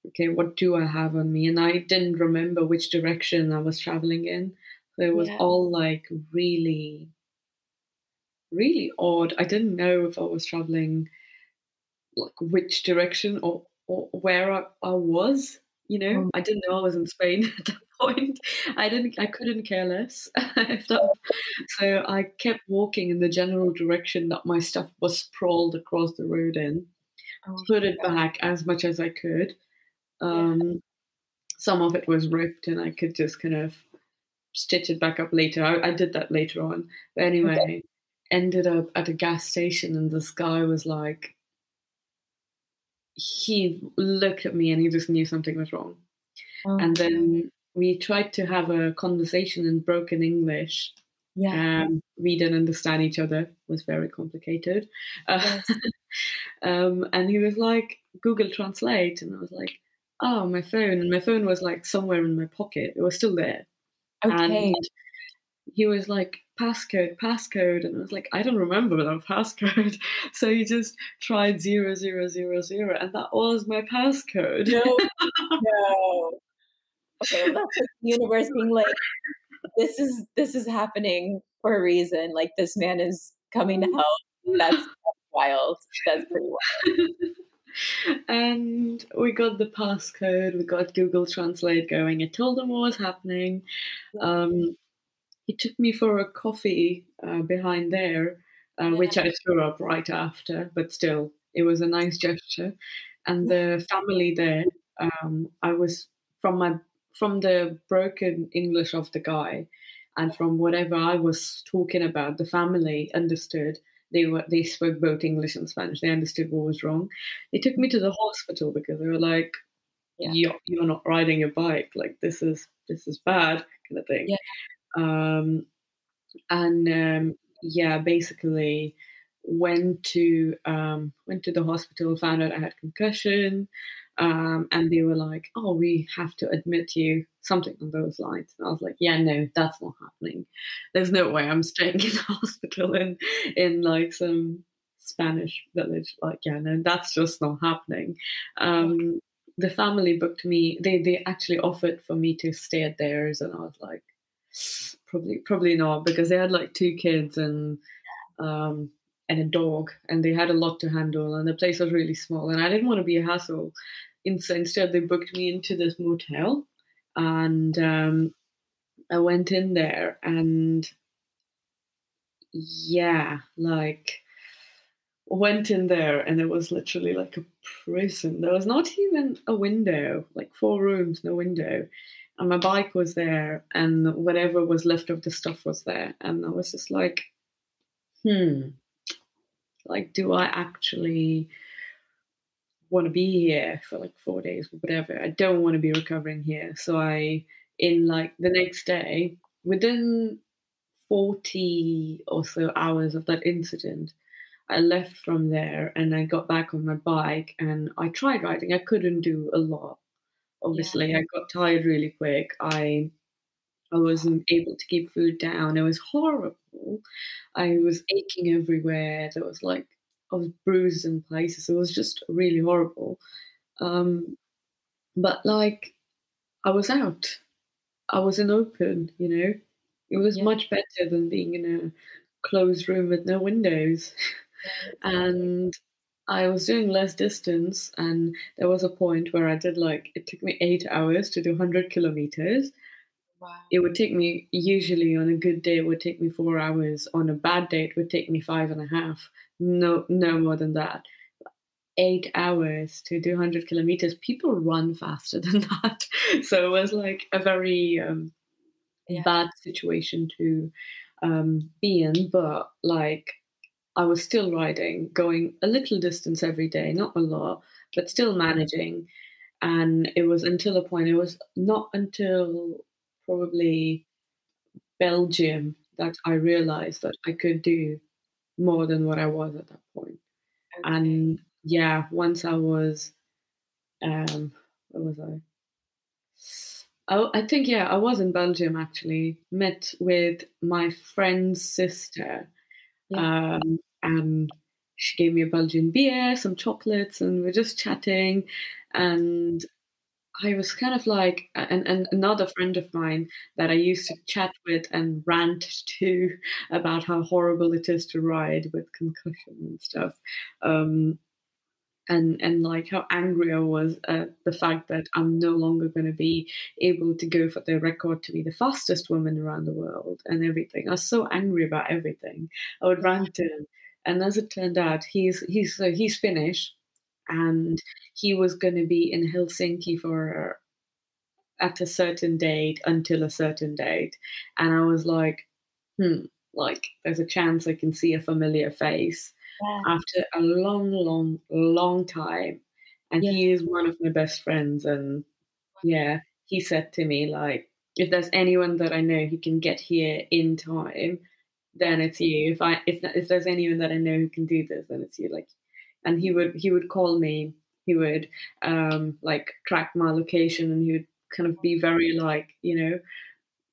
S2: okay what do i have on me? And i didn't remember which direction i was traveling in. So it was
S1: Yeah.
S2: all like really really odd. I didn't know if i was traveling like which direction or, or where I, I was you know?
S1: Oh
S2: i didn't know i was in spain <laughs> at that point. I didn't i couldn't care less <laughs> that- oh. so i kept walking in the general direction that my stuff was sprawled across the road in.
S1: oh
S2: put it back as much as i could um some of it was ripped and i could just kind of stitch it back up later i, I did that later on but
S1: Okay.
S2: anyway ended up at a gas station and this guy was like he looked at me and he just knew something was wrong.
S1: Oh
S2: And then we tried to have a conversation in broken English.
S1: Yeah.
S2: Um, we didn't understand each other. It was very complicated. Uh,
S1: Yes. <laughs> <laughs>
S2: um, and he was like, Google Translate. And I was like, oh, my phone. And my phone was like somewhere in my pocket. It was still there.
S1: Okay.
S2: And he was like, passcode, passcode. And I was like, I don't remember that passcode. <laughs> So he just tried zero, zero, zero, zero. And that was my passcode.
S1: No. No. <laughs> Okay, well, that's the universe being like, "This is this is happening for a reason, like, this man is coming to help." That's that's <laughs> wild. That's pretty wild. <laughs>
S2: and we got the passcode, we got Google Translate going. I told him what was happening. Um, he took me for a coffee uh, behind there, uh,
S1: Yeah.
S2: which I threw up right after, but still, it was a nice gesture. And the <laughs> family there, um, I was from my from the broken English of the guy, and from whatever I was talking about, the family understood. They were they spoke both English and Spanish. They understood what was wrong. They took me to the hospital because they were like,
S1: Yeah.
S2: "You're you're not riding your bike. Like this is this is bad," kind of thing.
S1: Yeah.
S2: Um, and um, yeah, basically went to um, went to the hospital, found out I had concussion, um, and they were like, "Oh, we have to admit you." Something on those lines. And I was like, "Yeah, no, that's not happening. There's no way I'm staying in <laughs> the hospital in in like some Spanish village. Like, yeah, no, that's just not happening." Um, the family booked me. They they actually offered for me to stay at theirs, and I was like, probably probably not because they had like two kids and um and a dog and they had a lot to handle and the place was really small and I didn't want to be a hassle. In- so Instead, they booked me into this motel and um, I went in there and yeah, like went in there and it was literally like a prison. There was not even a window, like four rooms, no window. And my bike was there and whatever was left of the stuff was there. And I was just like, hmm, like, do I actually want to be here for like four days or whatever? I don't want to be recovering here. So I, in like the next day, within 40 or so hours of that incident, I left from there and I got back on my bike and I tried riding. I couldn't do a lot.
S1: Yeah.
S2: Obviously, I got tired really quick. I I wasn't able to keep food down. It was horrible. I was aching everywhere. There was like was bruised in places. It was just really horrible. Um, but like I was out. I was in open, you know. It was
S1: Yeah.
S2: much better than being in a closed room with no windows. And I was doing less distance, and there was a point where I did like it took me eight hours to do 100 kilometers.
S1: Wow.
S2: It would take me usually on a good day, it would take me four hours. On a bad day, it would take me five and a half. No, no more than that. Eight hours to do 100 kilometers. People run faster <laughs> than that. So it was like a very um,
S1: Yeah.
S2: bad situation to um, be in, but like I was still riding, going a little distance every day, not a lot, but still managing. And it was until a point, it was not until probably Belgium that I realized that I could do more than what I was at that point.
S1: Okay.
S2: And yeah, once I was, um, where was I? I, I think yeah, I was in Belgium actually. Met with my friend's sister,
S1: Yeah.
S2: um, and she gave me a Belgian beer, some chocolates, and we're just chatting. And I was kind of like, and, and another friend of mine that I used to chat with and rant <laughs> to about how horrible it is to ride with concussion and stuff. Um, and and like how angry I was at the fact that I'm no longer going to be able to go for the record to be the fastest woman around the world and everything. I was so angry about everything. I would rant to him, and as it turned out, he's he's so he's Finnish, and he was going to be in Helsinki for at a certain date until a certain date, and I was like, hmm, like there's a chance I can see a familiar face
S1: Yes.
S2: after a long, long, long time. And
S1: Yeah.
S2: he is one of my best friends. And yeah, he said to me, like, if there's anyone that I know who can get here in time, then it's you. If I if if there's anyone that I know who can do this, then it's you. Like, and he would he would call me. He would um like track my location, and he would kind of be very like you know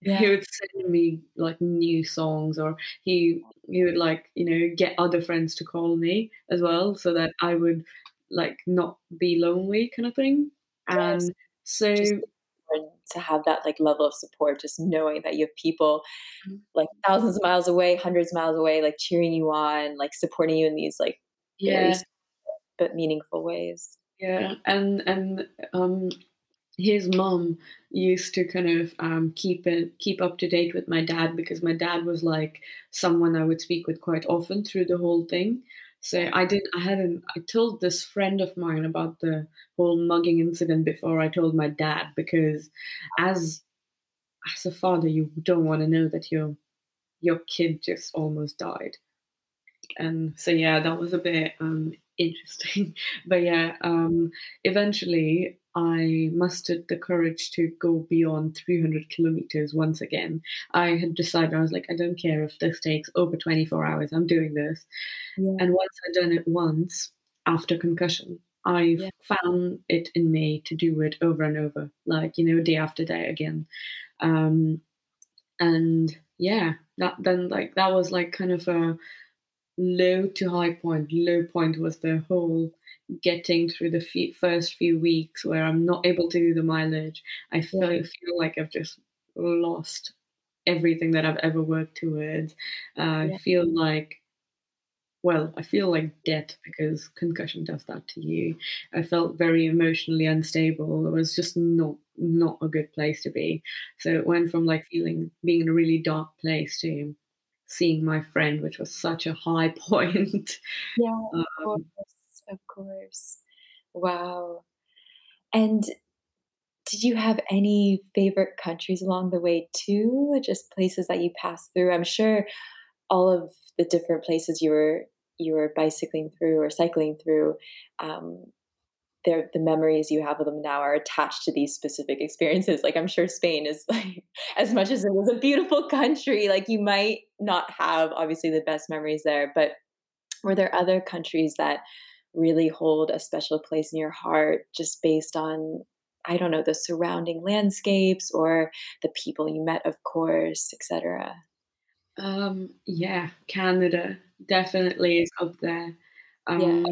S2: he would send me like new songs or he he would like you know get other friends to call me as well so that i would like not be lonely kind of thing
S1: Yes.
S2: and so
S1: Just to have that, like, level of support, just knowing that you have people, like, thousands of miles away, hundreds of miles away, like, cheering you on, like, supporting you in these, like,
S2: yeah
S1: but meaningful ways.
S2: yeah and and um his mom used to kind of um, keep it keep up to date with my dad because my dad was like someone I would speak with quite often through the whole thing. So I didn't I hadn't I told this friend of mine about the whole mugging incident before I told my dad because as as a father you don't want to know that your your kid just almost died. And so yeah, that was a bit um, <laughs> interesting. but yeah, um, eventually I mustered the courage to go beyond 300 kilometers once again. I had decided I was like, I don't care if this takes over 24 hours. I'm doing this.
S1: Yeah.
S2: And once I'd done it once after concussion, I
S1: Yeah.
S2: found it in me to do it over and over, like you know, day after day again. Um, and yeah, that then like that was like kind of a low to high point. Low point was the whole getting through the fe- first few weeks where I'm not able to do the mileage. I feel,
S1: Yeah.
S2: feel like I've just lost everything that I've ever worked towards. Uh, I feel like, well, I feel like death because concussion does that to you. I felt very emotionally unstable. It was just not not a good place to be. So it went from like feeling being in a really dark place to seeing my friend, which was such a high <laughs> point.
S1: Yeah, of course,
S2: Um,
S1: of course. Wow. And did you have any favorite countries along the way too? Just places that you passed through? I'm sure all of the different places you were you were bicycling through or cycling through, um, the memories you have of them now are attached to these specific experiences. Like, I'm sure Spain is like <laughs> as much as it was a beautiful country, like, you might not have obviously the best memories there, but Were there other countries that really hold a special place in your heart just based on, I don't know, the surrounding landscapes or the people you met, of course, etc.
S2: Um, yeah, Canada definitely is up there.
S1: Yeah.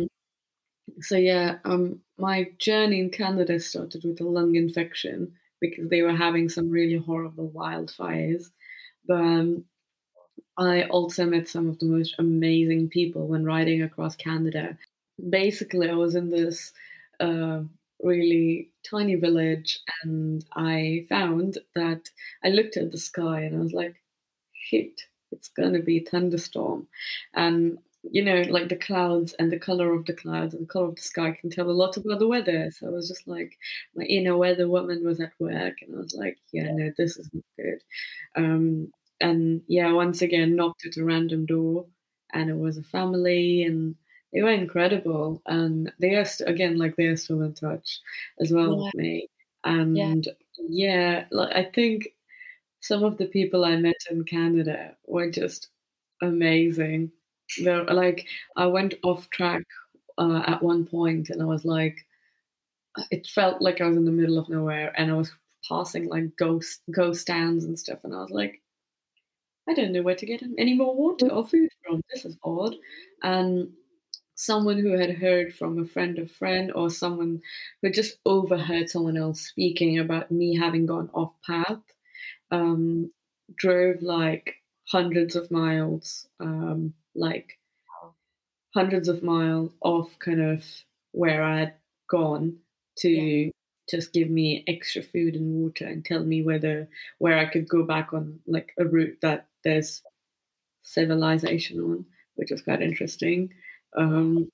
S2: So yeah, um, my journey in Canada started with a lung infection because they were having some really horrible wildfires. But um, I also met some of the most amazing people when riding across Canada. Basically, I was in this uh, really tiny village, and I found that I looked at the sky and I was like, "Shit, it's gonna be a thunderstorm," and you know, like the clouds and the color of the clouds and the color of the sky can tell a lot about the weather. So I was just like, my inner weather woman was at work, and I was like, yeah, no, this is not good. Um, and yeah, once again, knocked at a random door, and it was a family, and they were incredible. And they are st- again, like they are still in touch as well
S1: Yeah.
S2: with me.
S1: Yeah.
S2: And yeah, like I think some of the people I met in Canada were just amazing. They're like I went off track uh, at one point, and I was like, it felt like I was in the middle of nowhere, and I was passing like ghost ghost stands and stuff, and I was like, I don't know where to get any more water or food from. This is odd. And someone who had heard from a friend of friend or someone who just overheard someone else speaking about me having gone off path um, drove like hundreds of miles um, like hundreds of miles off kind of where i had gone
S1: Yeah.
S2: to just give me extra food and water and tell me whether where i could go back on like a route that there's civilization on which was quite interesting um,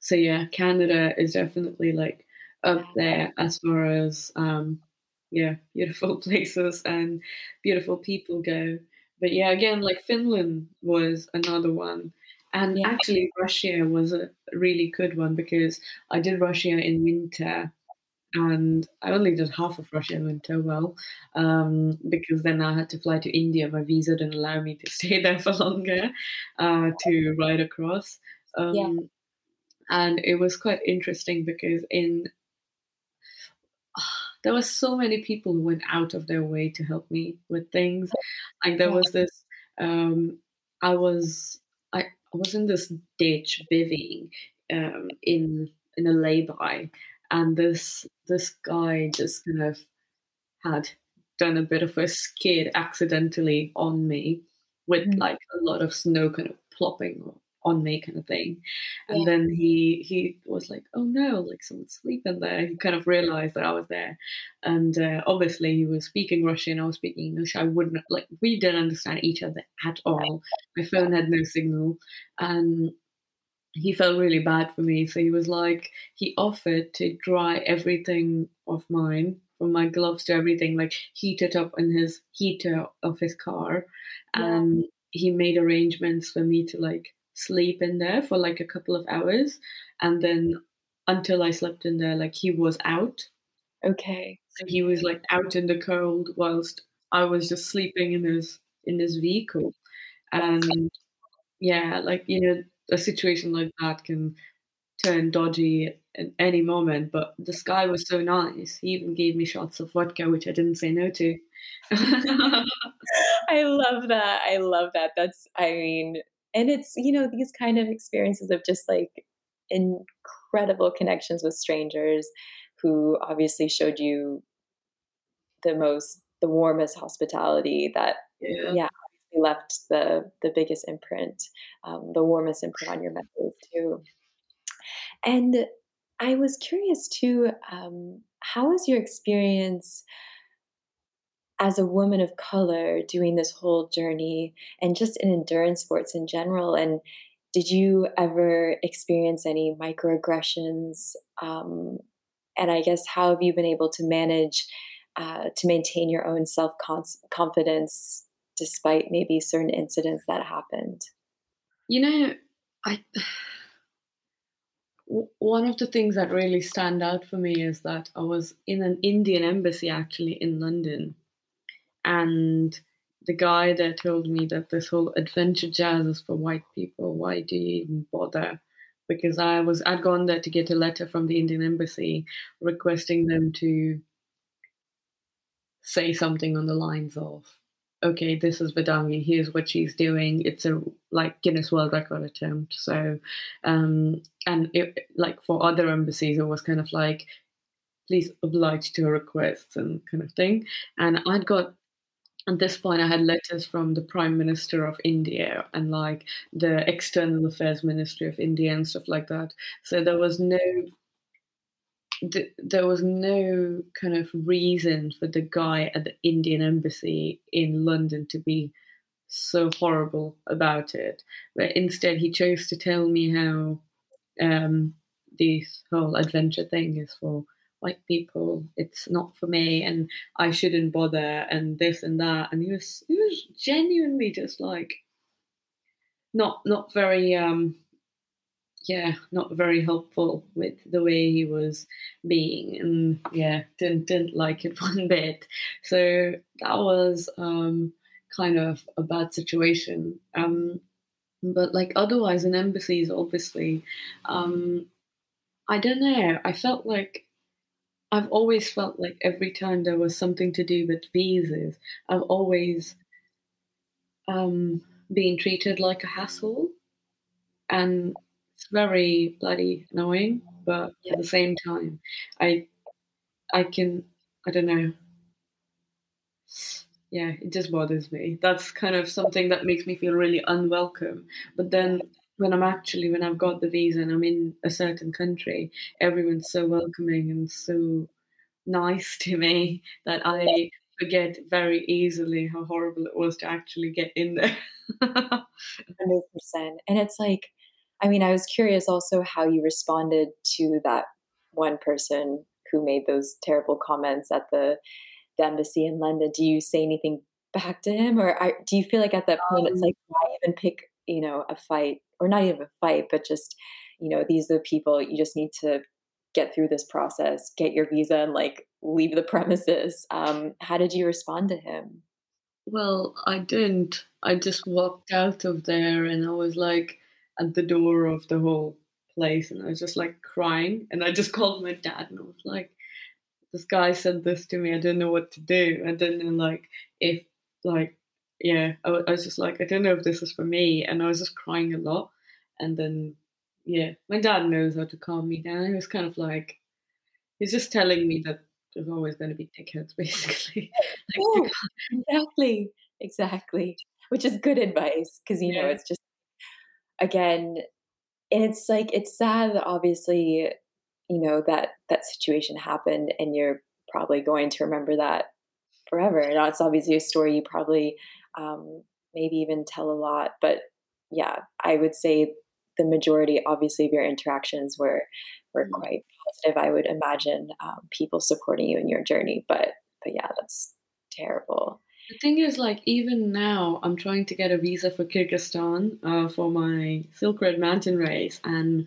S2: so yeah, Canada is definitely like up there as far as um, yeah, <laughs> beautiful places and beautiful people go. But yeah, again, like Finland was another one. And
S1: Yeah.
S2: actually, Russia was a really good one because I did Russia in winter and I only did half of Russia in winter well um, because then I had to fly to India. My visa didn't allow me to <laughs> stay there for longer uh, to ride across.
S1: Yeah.
S2: Um, and it was quite interesting because in <sighs> there were so many people who went out of their way to help me with things. Like there was this, um, I was I, I was in this ditch bivvying um, in in a lay-by, and this this guy just kind of had done a bit of a skid accidentally on me with
S1: Mhm.
S2: like a lot of snow kind of plopping on me kind of thing and
S1: Yeah.
S2: then he he was like oh no like someone's sleeping there he kind of realized that i was there and uh, obviously he was speaking russian i was speaking english i wouldn't like we didn't understand each other at all my phone had no signal and he felt really bad for me. So he was like, he offered to dry everything of mine, from my gloves to everything, like heat it up in his heater of his car.
S1: Yeah.
S2: And he made arrangements for me to like sleep in there for like a couple of hours. And then until I slept in there, like he was out.
S1: Okay.
S2: So he was like out in the cold whilst I was just sleeping in his in his vehicle. And yeah, like you know, a situation like that can turn dodgy at any moment. But this guy was so nice. He even gave me shots of vodka, which I didn't say no to. <laughs> <laughs>
S1: I love that. I love that. That's I mean, and it's, you know, these kind of experiences of just like incredible connections with strangers who obviously showed you the most the warmest hospitality that
S2: yeah.
S1: yeah, obviously left the the biggest imprint, um, the warmest imprint on your memories too. And I was curious too, um, how was your experience as a woman of color doing this whole journey and just in endurance sports in general? And did you ever experience any microaggressions? Um, and I guess how have you been able to manage uh, to maintain your own self confidence despite maybe certain incidents that happened?
S2: You know, i one of the things that really stand out for me is that I was in an Indian embassy actually in London, and the guy there told me that this whole adventure jazz is for white people. Why do you even bother? Because I was I'd gone there to get a letter from the Indian embassy requesting them to say something on the lines of, "Okay, this is Vedangi. Here's what she's doing. It's a like Guinness World Record attempt." So, um, and it, like for other embassies, it was kind of like, "Please oblige to her requests" and kind of thing. And I'd got at this point i had letters from the prime minister of india and like the external affairs ministry of india and stuff like that. So there was no th- there was no kind of reason for the guy at the indian embassy in london to be so horrible about it. But instead he chose to tell me how um, this whole adventure thing is for white people. It's not for me, and I shouldn't bother, and this and that. And he was he was genuinely just like not not very um yeah not very helpful with the way he was being and yeah didn't didn't like it <laughs> one bit so that was um kind of a bad situation um but like otherwise in embassies obviously um i don't know i felt like I've always felt like every time there was something to do with visas, I've always um, been treated like a hassle. And it's very bloody annoying, but at the same time, I I can I don't know. Yeah, it just bothers me. That's kind of something that makes me feel really unwelcome. But then when I'm actually when I've got the visa and I'm in a certain country, everyone's so welcoming and so nice to me <laughs> that I forget very easily how horrible it was to actually get in there. <laughs> 100%.
S1: And it's like, I mean, I was curious also how you responded to that one person who made those terrible comments at the, the embassy in London. Do you say anything back to him, or I, do you feel like at that point um, it's like why even pick you know a fight, or not even a fight, but just you know these are the people you just need to get through this process, get your visa, and like leave the <laughs> premises. Um, how did you respond to him?
S2: Well, I didn't. I just walked out of there and I was like at the door of the whole place and I was just like crying. And I just <laughs> called my dad and I was like, this guy said this to me. I don't know what to do. And then, like, if, like, yeah, I, I was just like, I don't know if this is for me. And I was just crying a lot. And then yeah, my dad knows how to calm me down. He was kind of like, he's just telling me that there's always going to be dickheads, <laughs> basically.
S1: like, exactly, exactly. Which is good advice because you yeah. know it's just again, and it's like it's sad that obviously you know that that situation happened, and you're probably going to remember that forever. Now it's obviously a story you probably um, maybe even tell a lot, but yeah, I would say the majority, obviously, of your interactions were were mm-hmm. quite positive. I would imagine um, people supporting you in your journey, but but yeah, that's terrible.
S2: The thing is, like, even now, I'm trying to get a visa for Kyrgyzstan uh, for my Silk Road mountain race, and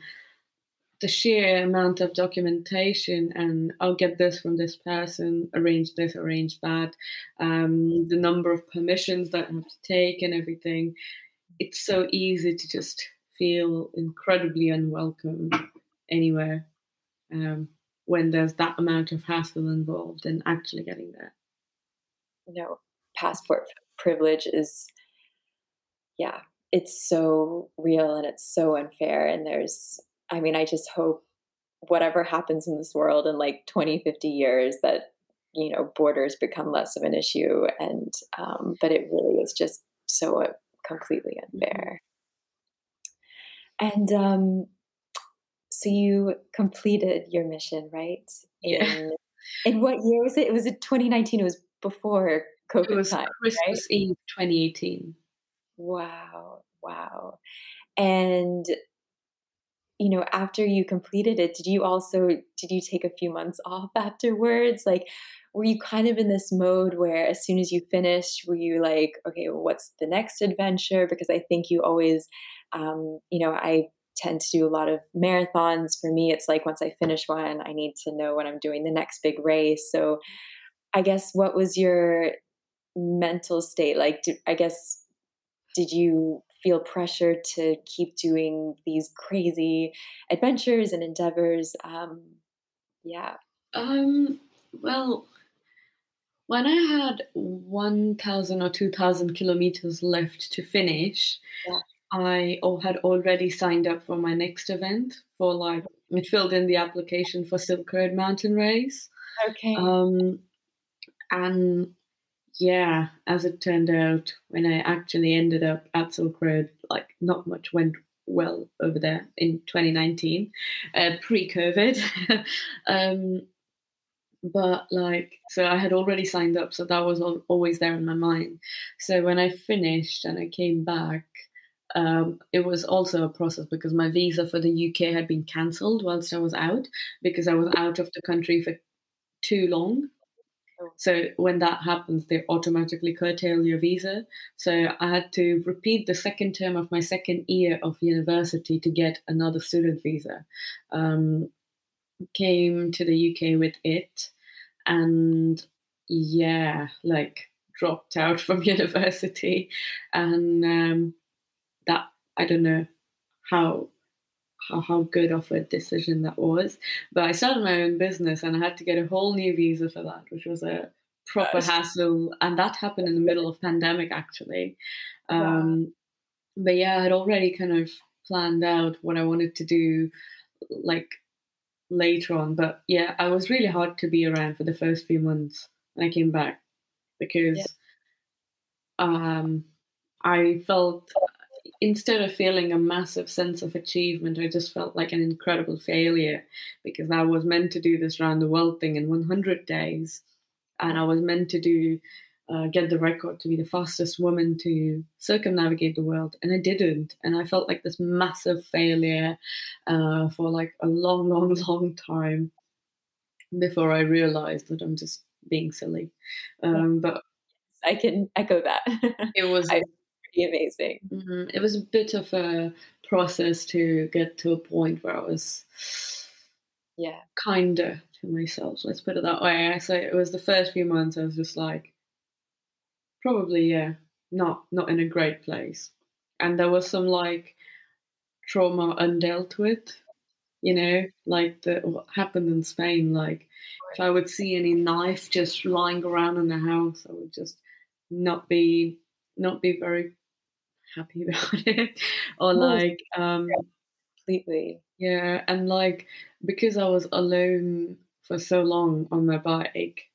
S2: the sheer amount of documentation and I'll get this from this person, arrange this, arrange that, um, the number of permissions that I have to take and everything. It's so easy to just feel incredibly unwelcome anywhere um, when there's that amount of hassle involved in actually getting there.
S1: Know, passport privilege is, yeah, it's so real and it's so unfair. And there's, I mean, I just hope whatever happens in this world in like 20, 50 years that, you know, borders become less of an issue. And, um, but it really is just so uh, completely unfair. And um, so you completed your mission, right?
S2: In, yeah.
S1: In what year was it? It was in 2019. It was before COVID
S2: it was
S1: time,
S2: Christmas right? Eve 2018.
S1: Wow, wow. And you know, after you completed it, did you also did you take a few months off <laughs> afterwards? Like were you kind of in this mode where as soon as you finished, were you like, okay, well, what's the next adventure? Because I think you always um, you know, I tend to do a lot of marathons. For me, it's like once I finish one, I need to know when I'm doing the next big race. So I guess what was your mental state? Like, did, I guess, did you feel pressure to keep doing these crazy adventures and endeavors? Um, yeah.
S2: Um, well, when I had 1,000 or 2,000 kilometers left to finish,
S1: Yeah.
S2: I had already signed up for my next event for like, it filled in the application for Silk Road Mountain Race.
S1: Okay.
S2: Um, and yeah, as it turned out, when I actually ended up at Silk Road, like not much went well over there in 2019, uh, pre-COVID. <laughs> um, but like, so I had already signed up, so that was al- always there in my mind. So when I finished and I came back, um, it was also a process because my visa for the UK had been cancelled whilst I was out because I was out of the country for too long. So when that happens, they automatically curtail your visa. So I had to repeat the second term of my second year of university to get another student visa. Um, came to the UK with it, and yeah, like dropped out <laughs> from university, and um, that I don't know how how, how good of a decision that was. But I started my own business and I had to get a whole new visa for that, which was a proper hassle. And that happened in the middle of pandemic actually.
S1: Wow.
S2: Um, but yeah, I'd already kind of planned out what I wanted to do like later on. But yeah, I was really hard to be around for the first few months when I came back because
S1: Yeah.
S2: um, I felt instead of feeling a massive sense of achievement, I just felt like an incredible failure because I was meant to do this round the world thing in 100 days, and I was meant to do uh, get the record to be the fastest woman to circumnavigate the world, and I didn't, and I felt like this massive failure uh, for like a long, long, <laughs> long time before I realized that I'm just being silly. Um, but
S1: I can echo that. <laughs>
S2: it was
S1: I, pretty amazing.
S2: Mhm. It was a bit of a process to get to a point where I was
S1: Yeah.
S2: kinder to myself. Let's put it that way. I say it was the first few months I was just like, probably yeah, not not in a great place, and there was some like trauma undealt with. You know, like the what happened in Spain. Like if I would see any knife just lying around in the house, I would just not be not be very happy <laughs> about it or like um
S1: completely.
S2: yeah and like because i was alone for so long on my bike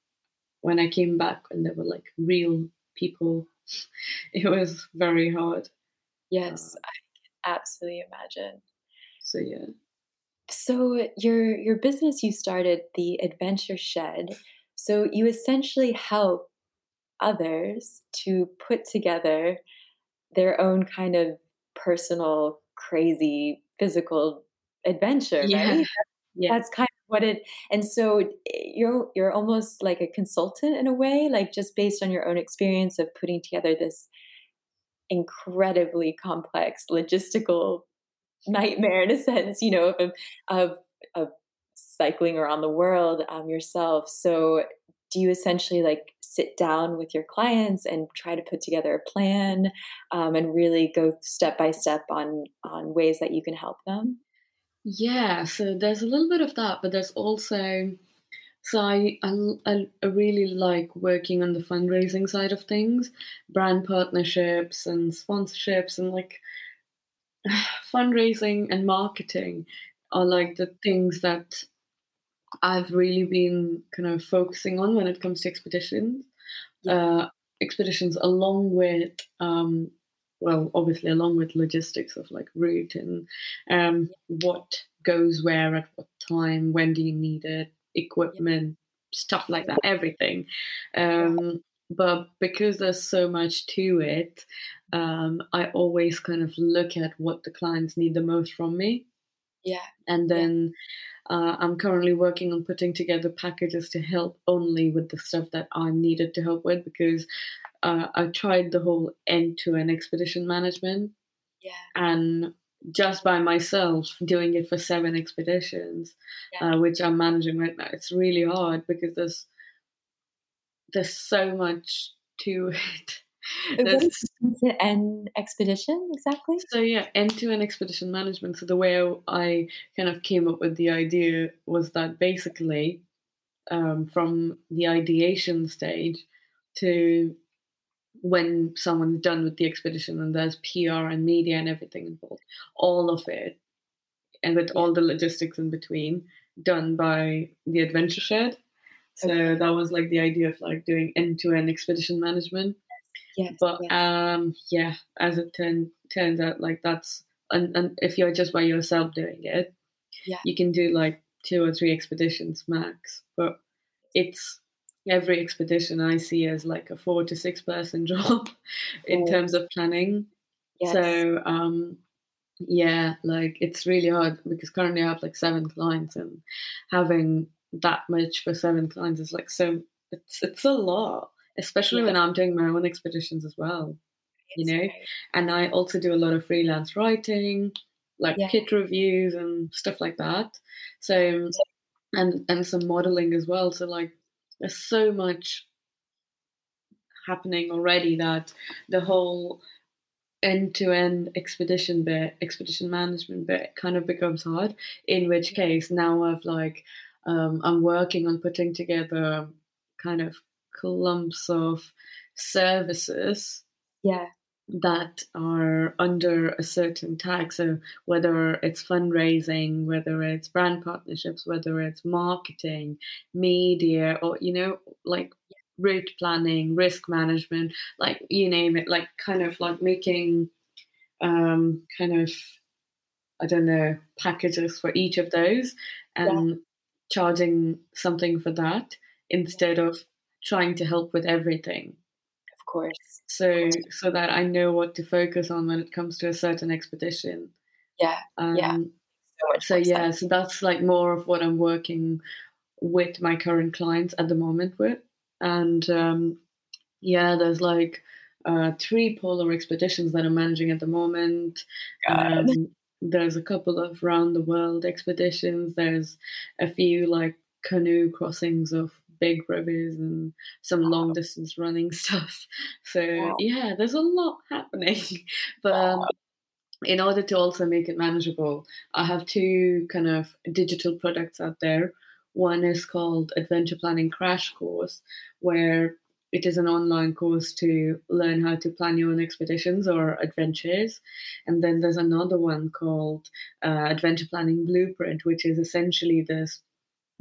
S2: when i came back and there were like real people <laughs> it was very hard
S1: Yes,
S2: uh,
S1: I can absolutely imagine.
S2: so yeah
S1: So your your business you started the Adventure Shed. So you essentially help others to put together their own kind of personal crazy physical adventure,
S2: yeah
S1: right? <laughs>
S2: yeah
S1: That's kind of what it and so eh, you're you're almost like a consultant in a way, like just based on your own experience of putting together this incredibly complex logistical nightmare in a sense, you know, of of of cycling around the world um, yourself. So, do you essentially like sit down with your clients and try to put together a plan um, and really go step by step on on ways that you can help them?
S2: yeah so there's a little bit of that but there's also so I, I, I really like working on the fundraising side of things brand partnerships and sponsorships and like <sighs> fundraising and marketing are like the things that I've really been kind of focusing on when it comes to expeditions.
S1: Yeah,
S2: Uh, expeditions, along with, um, well, obviously, along with logistics of like route and um, what goes where at what time, when do you need it,
S1: yeah,
S2: equipment, stuff like that, everything. Um, but because there's so much to it, um, I always kind of look at what the clients need the most from me.
S1: Yeah,
S2: and
S1: yeah,
S2: then uh, I'm currently working on putting together packages to help only with the stuff that I'm needed to help with because uh, I tried the whole end to end expedition management
S1: yeah,
S2: and just by myself doing it for seven expeditions,
S1: yeah,
S2: uh, which I'm managing right now, it's really hard because there's there's so much to <laughs> it. <laughs> There's
S1: expedition exactly?
S2: so yeah, end-to-end expedition management. So the way I, I kind of came up with the idea was that basically um, from the ideation stage to when someone's done with the expedition and there's PR and media and everything involved, all of it, and with all the logistics in between, done by the Adventure Shed. So
S1: Okay.
S2: that was like the idea of like doing end-to-end expedition management.
S1: Yes,
S2: But
S1: yes.
S2: um, yeah, as it turn, turns out, like that's and, and if you're just by yourself doing it,
S1: Yeah.
S2: you can do like two or three expeditions max. But it's every expedition I see as like a four to six person <laughs> job in
S1: Right.
S2: terms of planning.
S1: Yes.
S2: So um, yeah, like it's really hard because currently I have like seven clients and having that much for seven clients is like so it's it's a lot, especially
S1: Yeah.
S2: when I'm doing my own expeditions as well. You know,
S1: right.
S2: and I also do a lot of freelance writing, like
S1: Yeah.
S2: kit reviews and stuff like that. So and and some modeling as well. So like there's so much happening already that the whole end-to-end expedition bit, expedition management bit kind of becomes hard. In which case now I've like um, I'm working on putting together kind of clumps of services
S1: Yeah.
S2: that are under a certain tag. So whether it's fundraising, whether it's brand partnerships, whether it's marketing, media, or you know, like route planning, risk management, like you name it, like kind of like making um, kind of I don't know packages for each of those and charging something for that instead of trying to help with everything
S1: Of course.
S2: so so that I know what to focus on when it comes to a certain expedition.
S1: Yeah.
S2: Um,
S1: Yeah. So
S2: So yeah,
S1: sense.
S2: so that's like more of what I'm working with my current clients at the moment with, and um, yeah, there's like uh, three polar expeditions that I'm managing at the moment. Um, there's a couple of round the world expeditions. There's a few like canoe crossings of big rivers and some long distance running <laughs> stuff. So
S1: Wow.
S2: yeah, there's a lot happening. <laughs> but um, in order to also make it manageable, I have two kind of digital products out there. One is called Adventure Planning Crash Course, where it is an online course to learn how to plan your own expeditions or adventures. And then there's another one called uh, Adventure Planning Blueprint, which is essentially this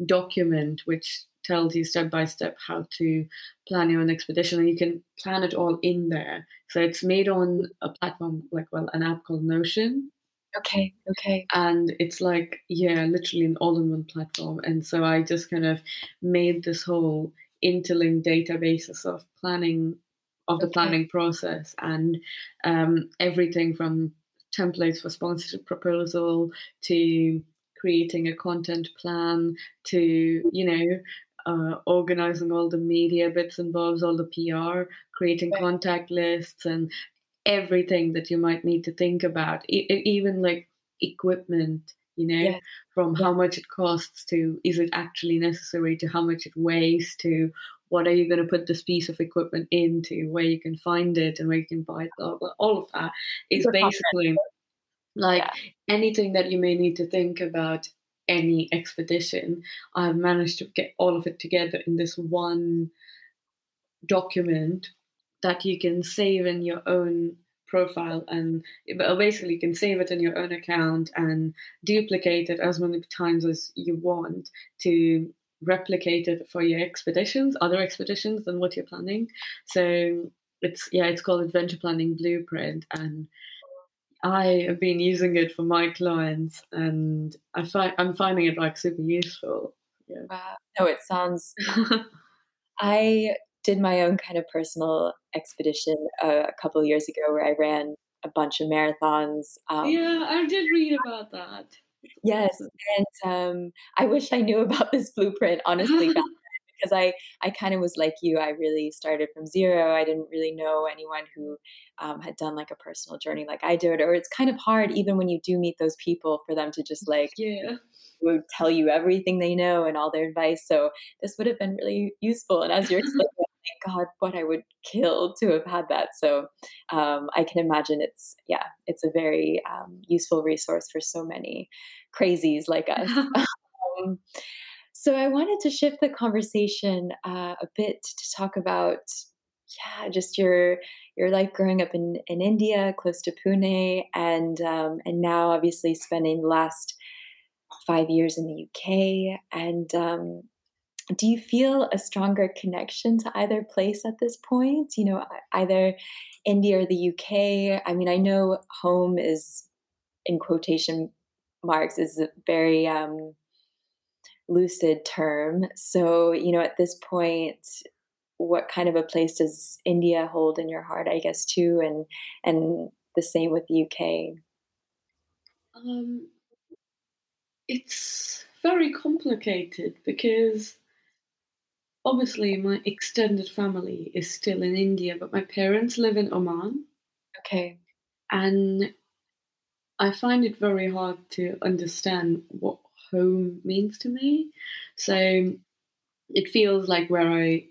S2: document which tells you step by step how to plan your own expedition and you can plan it all in there so it's made on a platform like well an app called notion
S1: Okay. Okay.
S2: and it's like yeah literally an all-in-one platform and so i just kind of made this whole interlinked databases of planning of the
S1: Okay.
S2: planning process and um, everything from templates for sponsorship proposal to creating a content plan to you know uh, organizing all the media bits and bobs all the pr creating
S1: Right.
S2: contact lists and everything that you might need to think about e- even like equipment you know
S1: Yes.
S2: from
S1: Yeah.
S2: how much it costs to is it actually necessary to how much it weighs to what are you going to put this piece of equipment into where you can find it and where you can buy it all of that is
S1: Super
S2: basically like
S1: Yeah.
S2: anything that you may need to think about any expedition i've managed to get all of it together in this one document that you can save in your own profile and basically you can save it in your own account and duplicate it as many times as you want to replicate it for your expeditions other expeditions than what you're planning. So it's yeah it's called adventure planning blueprint and i have been using it for my clients and i find i'm finding it like super useful yeah
S1: Wow. No, it sounds. <laughs> I did my own kind of personal expedition uh, a couple of years ago where I ran a bunch of marathons. Um,
S2: yeah i did read about that
S1: Yes, and um, I wish I knew about this blueprint honestly <laughs> back because I I kind of was like you. I really started from zero. I didn't really know anyone who um, had done like a personal journey like I did, or it's kind of hard even when you do meet those people for them to just like
S2: Yeah.
S1: would tell you everything they know and all their advice. So this would have been really useful. And as you're saying, <laughs> thank God, what I would kill to have had that. So um, I can imagine it's yeah, it's a very um, useful resource for so many crazies like us. <laughs> <laughs> Um, so I wanted to shift the conversation uh, a bit to talk about yeah, just your your life growing up in, in India, close to Pune, and um, and now obviously spending the last five years in the UK. And um, do you feel a stronger connection to either place at this point? You know, either India or the UK. I mean, I know home is in quotation marks is very um, lucid term. So, you know, at this point, what kind of a place does India hold in your heart? I guess too, and and the same with the UK.
S2: Um, it's very complicated because obviously my extended family is still in India, but my parents live in Oman,
S1: Okay.
S2: and I find it very hard to understand what home means to me. So it feels like where I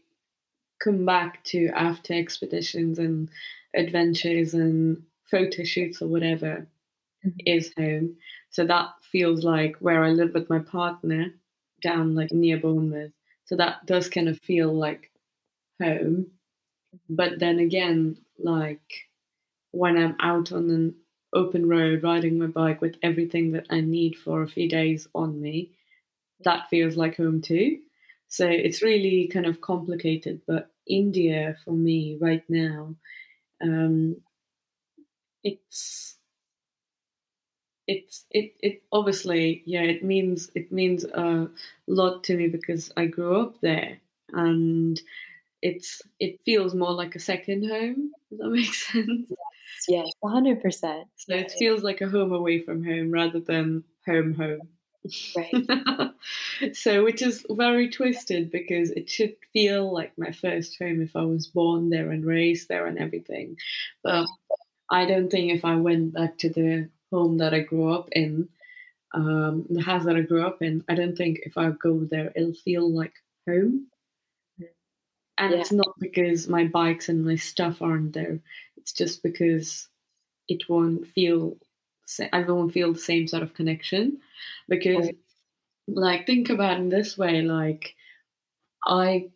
S2: come back to after expeditions and adventures and photo shoots or whatever
S1: Mhm.
S2: is home. So that feels like where I live with my partner down like near Bournemouth. So that does kind of feel like home. But then again, like when I'm out on an open road riding my bike with everything that I need for a few days on me, that feels like home too. So it's really kind of complicated. But India for me right now, um, it's it's it it obviously yeah it means it means a lot to me because I grew up there and it's it feels more like a second home. Does that make <laughs> sense?
S1: Yes, 100%.
S2: So
S1: Yeah,
S2: it feels like a home away from home rather than home home.
S1: right. <laughs>
S2: so which is very twisted because it should feel like my first home if I was born there and raised there and everything. But I don't think if I went back to the home that I grew up in, um, the house that I grew up in, I don't think if I go there it'll feel like home. And
S1: Yeah.
S2: it's not because my bikes and my stuff aren't there. It's just because it won't feel I won't feel the same sort of connection. Because
S1: Right.
S2: like think about it in this way, like I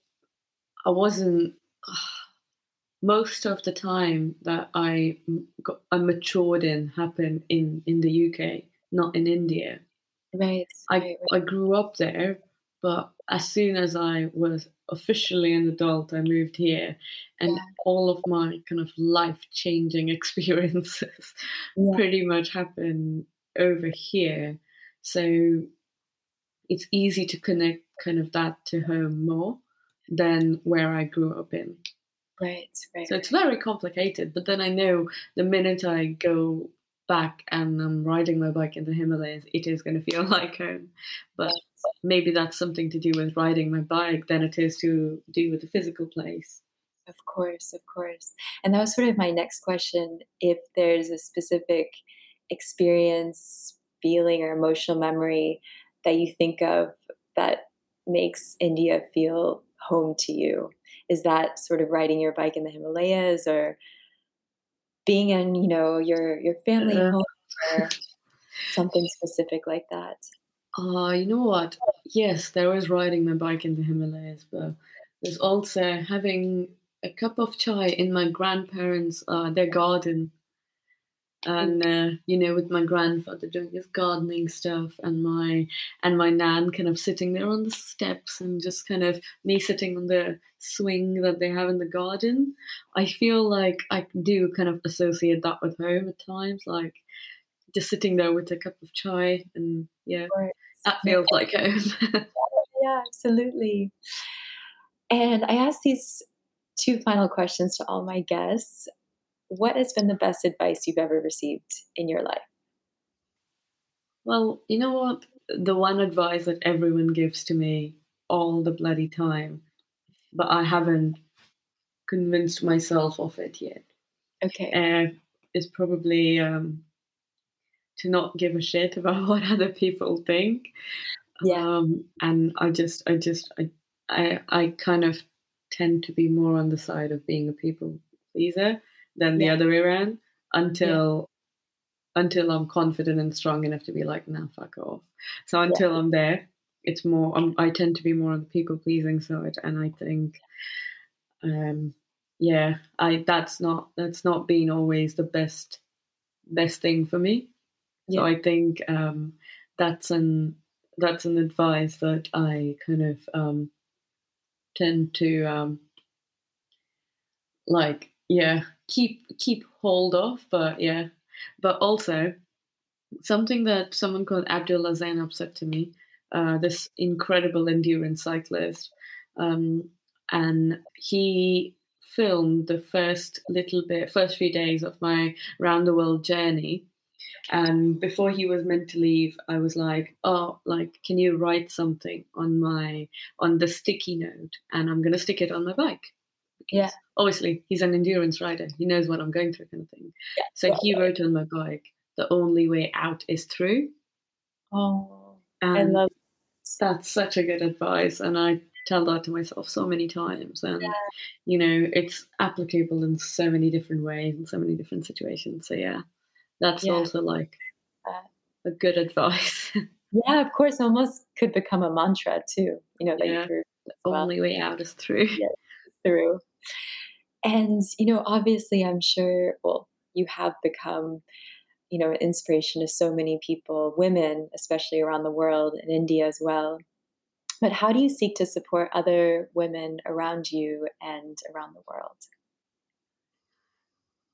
S2: I wasn't <sighs> most of the time that I got I matured in happened in in the UK, not in India.
S1: Right,
S2: I
S1: right,
S2: I grew up there, but as soon as I was officially an adult, I moved here, and
S1: Yeah.
S2: all of my kind of life changing <laughs> experiences
S1: Yeah.
S2: pretty much happen over here. So it's easy to connect kind of that to home more than where I grew up in.
S1: Right, right,
S2: So it's very complicated. But then I know the minute I go back and I'm riding my bike in the Himalayas, it is going to feel <laughs> like home. But maybe that's something to do with riding my bike than it is to do with the physical place.
S1: Of course, of course. And that was sort of my next question, if there's a specific experience, feeling, or emotional memory that you think of that makes India feel home to you. Is that sort of riding your bike in the Himalayas or being in, you know, your your family
S2: Uh,
S1: home or something specific like that?
S2: uh, you know what? Yes, there was riding my bike in the Himalayas, but there's also having a cup of chai in my grandparents' uh, their garden and uh, you know with my grandfather doing his gardening stuff and my and my nan kind of sitting there on the steps and just kind of me sitting on the swing that they have in the garden i feel like i do kind of associate that with home at times like just sitting there with a cup of chai and yeah
S1: course.
S2: that
S1: Yeah,
S2: feels like home <laughs>
S1: yeah, absolutely. And I ask these two final questions to all my guests. What has been the best advice you've ever received in your life?
S2: well you know what the one advice that everyone gives to me all the bloody time, but I haven't convinced myself of it yet.
S1: Okay.
S2: Uh, it's probably um, to not give a shit <laughs> about what other people think.
S1: Yeah.
S2: Um, and I just, I just, I, I, I kind of tend to be more on the side of being a people pleaser than the
S1: Yeah.
S2: other way around until until I'm confident and strong enough to be like, nah, fuck off. So until I'm there, it's more. I'm, I tend to be more on the people pleasing side, and I think, um, yeah, I that's not that's not been always the best best thing for me.
S1: Yeah.
S2: So I think um, that's an that's an advice that I kind of um, tend to um, like yeah keep keep hold of but yeah. But also something that someone called Abdullah Zeinab said to me uh, this incredible endurance cyclist um, and he filmed the first little bit first few days of my round the world journey. And before he was meant to leave i was like oh like can you write something on my on the sticky note? And i'm going to stick it on my bike
S1: Yeah.
S2: obviously he's an endurance rider he knows what i'm going through kind of thing
S1: Yeah.
S2: so he wrote on my bike the only way out is through
S1: Oh,
S2: and
S1: I love.
S2: that's such a good advice and i tell that to myself so many times and
S1: Yeah.
S2: you know it's applicable in so many different ways in so many different situations so yeah that's
S1: Yeah.
S2: also like
S1: Uh,
S2: a good advice <laughs>
S1: Yeah, of course, almost could become a mantra too. You know that
S2: Yeah.
S1: you threw as well
S2: only way out is through
S1: Yeah. through. And you know, obviously, I'm sure. Well, you have become, you know, an inspiration to so many people, women, especially around the world, in India as well. But how do you seek to support other women around you and around the world?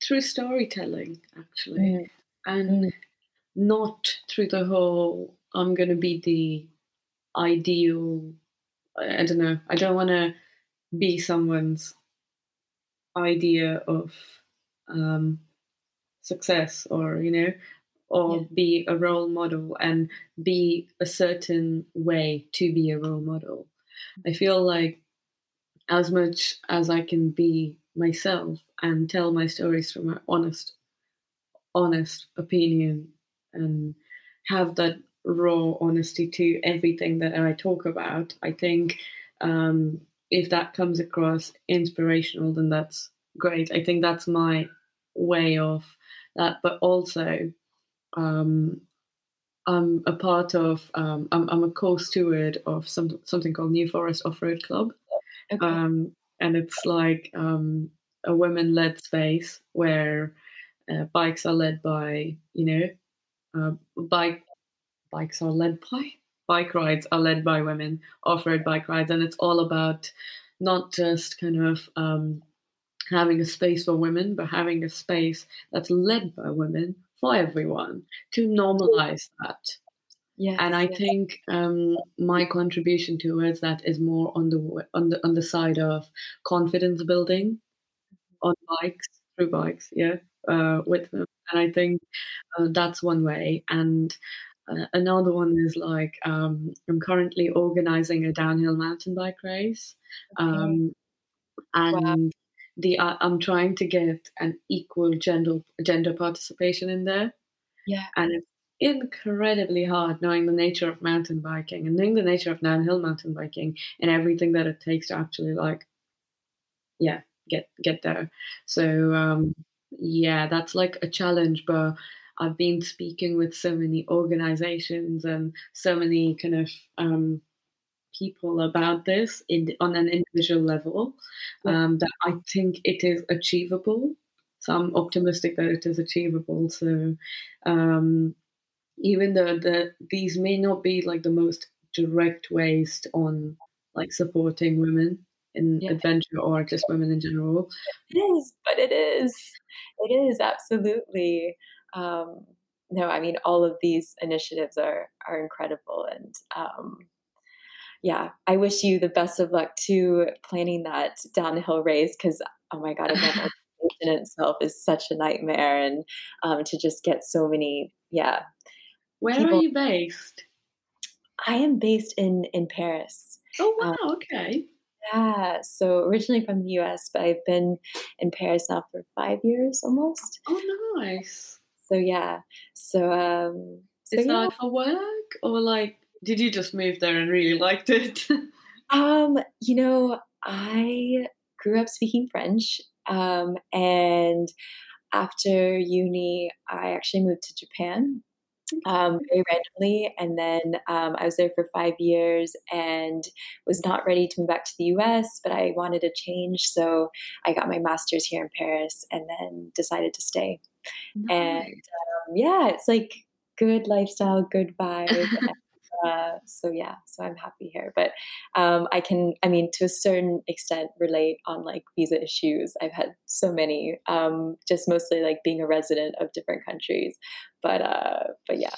S2: through storytelling actually
S1: Mm,
S2: and
S1: mm.
S2: not through the whole i'm going to be the ideal I don't know i don't want to be someone's idea of um, success or you know or
S1: Yeah.
S2: be a role model and be a certain way to be a role model i feel like as much as i can be myself and tell my stories from my honest honest opinion and have that raw honesty to everything that I talk about. I think um, if that comes across inspirational, then that's great. I think that's my way of that. But also, um, I'm a part of. Um, I'm, I'm a co-steward of some, something called New Forest Off Road Club,
S1: Okay.
S2: um, and it's like um, a women-led space where uh, bikes are led by you know uh, bike bikes are led by bike rides are led by women off-road bike rides and it's all about not just kind of um, having a space for women but having a space that's led by women for everyone to normalize that
S1: yes.
S2: and I
S1: yes.
S2: think um, my contribution towards that is more on the on the on the side of confidence building on bikes through bikes, yeah, uh, with them. And I think uh, that's one way. And another one is like um, I'm currently organizing a downhill mountain bike race,
S1: Okay.
S2: um, and the uh, I'm trying to get an equal gender gender participation in there
S1: yeah.
S2: and it's incredibly hard knowing the nature of mountain biking and knowing the nature of downhill mountain biking and everything that it takes to actually like yeah get get there so um yeah that's like a challenge but i've been speaking with so many organizations and so many kind of um people about this in, on an individual level um, that i think it is achievable so i'm optimistic that it is achievable so um even though the these may not be like the most direct ways on like supporting women in
S1: Yeah.
S2: adventure or just women in general.
S1: It is, but it is. It is absolutely. Um, no, I mean all of these initiatives are are incredible, and um, yeah, I wish you the best of luck to planning that downhill race because oh my god, <laughs> event in itself is such a nightmare, and um, to just get so many yeah
S2: Where
S1: people
S2: are you based?
S1: I am based in in Paris.
S2: Oh,
S1: Um,
S2: wow, okay.
S1: yeah, so originally from the US, but I've been in Paris now for 5 years almost.
S2: Oh, nice.
S1: So yeah. So, um, so
S2: Is
S1: yeah.
S2: that for work or, like, did you just move there and really liked it? <laughs>
S1: Um, you know, I grew up speaking French, um, and after uni, I actually moved to Japan, um, very randomly, and then, um, I was there for 5 years and was not ready to move back to the US, but I wanted a change, so I got my master's here in Paris and then decided to stay. And, um, yeah, it's like good lifestyle, good vibe, <laughs> uh, so yeah, so I'm happy here, but, um, I can, I mean, to a certain extent relate on, like, visa issues. I've had so many, um, just mostly, like, being a resident of different countries, but, uh, but yeah,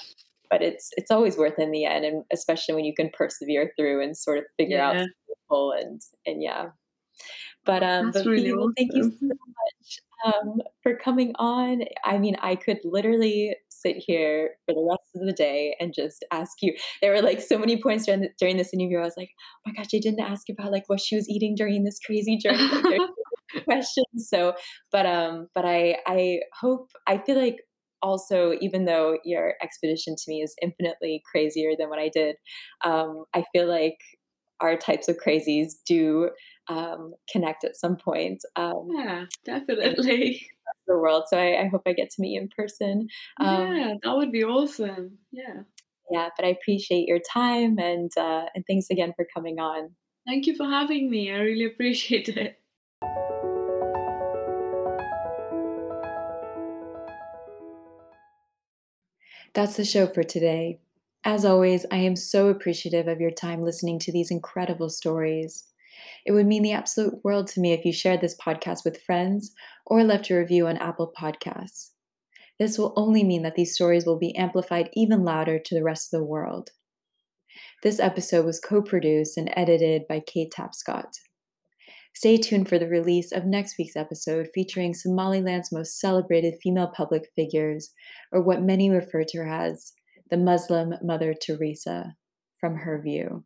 S1: but it's it's always worth it in the end, and especially when you can persevere through and sort of figure out
S2: Yeah.
S1: people and and yeah. But, um,
S2: That's
S1: but
S2: really
S1: well, thank you so much, um, for coming on. I mean, I could literally sit here for the rest of the day and just ask you. There were, like, so many points during th during this interview, I was like, "Oh my gosh, I didn't ask about, like, what she was eating during this crazy journey," like, there's <laughs> so many questions, so but, um, but I I hope I feel like also, even though your expedition to me is infinitely crazier than what I did, um, I feel like our types of crazies do, um, connect at some point, um,
S2: Yeah, definitely. <laughs>
S1: the world, so I I hope I get to meet you in person, um
S2: Yeah, that would be awesome. Yeah.
S1: Yeah, but I appreciate your time and, uh, and thanks again for coming on.
S2: Thank you for having me, I really appreciate it.
S1: That's the show for today. As always, I am so appreciative of your time listening to these incredible stories. It would mean the absolute world to me if you shared this podcast with friends or left a review on Apple Podcasts. This will only mean that these stories will be amplified even louder to the rest of the world. This episode was co produced and edited by Kate Tapscott. Stay tuned for the release of next week's episode featuring Somaliland's most celebrated female public figures, or what many refer to her as the Muslim Mother Teresa, from her view.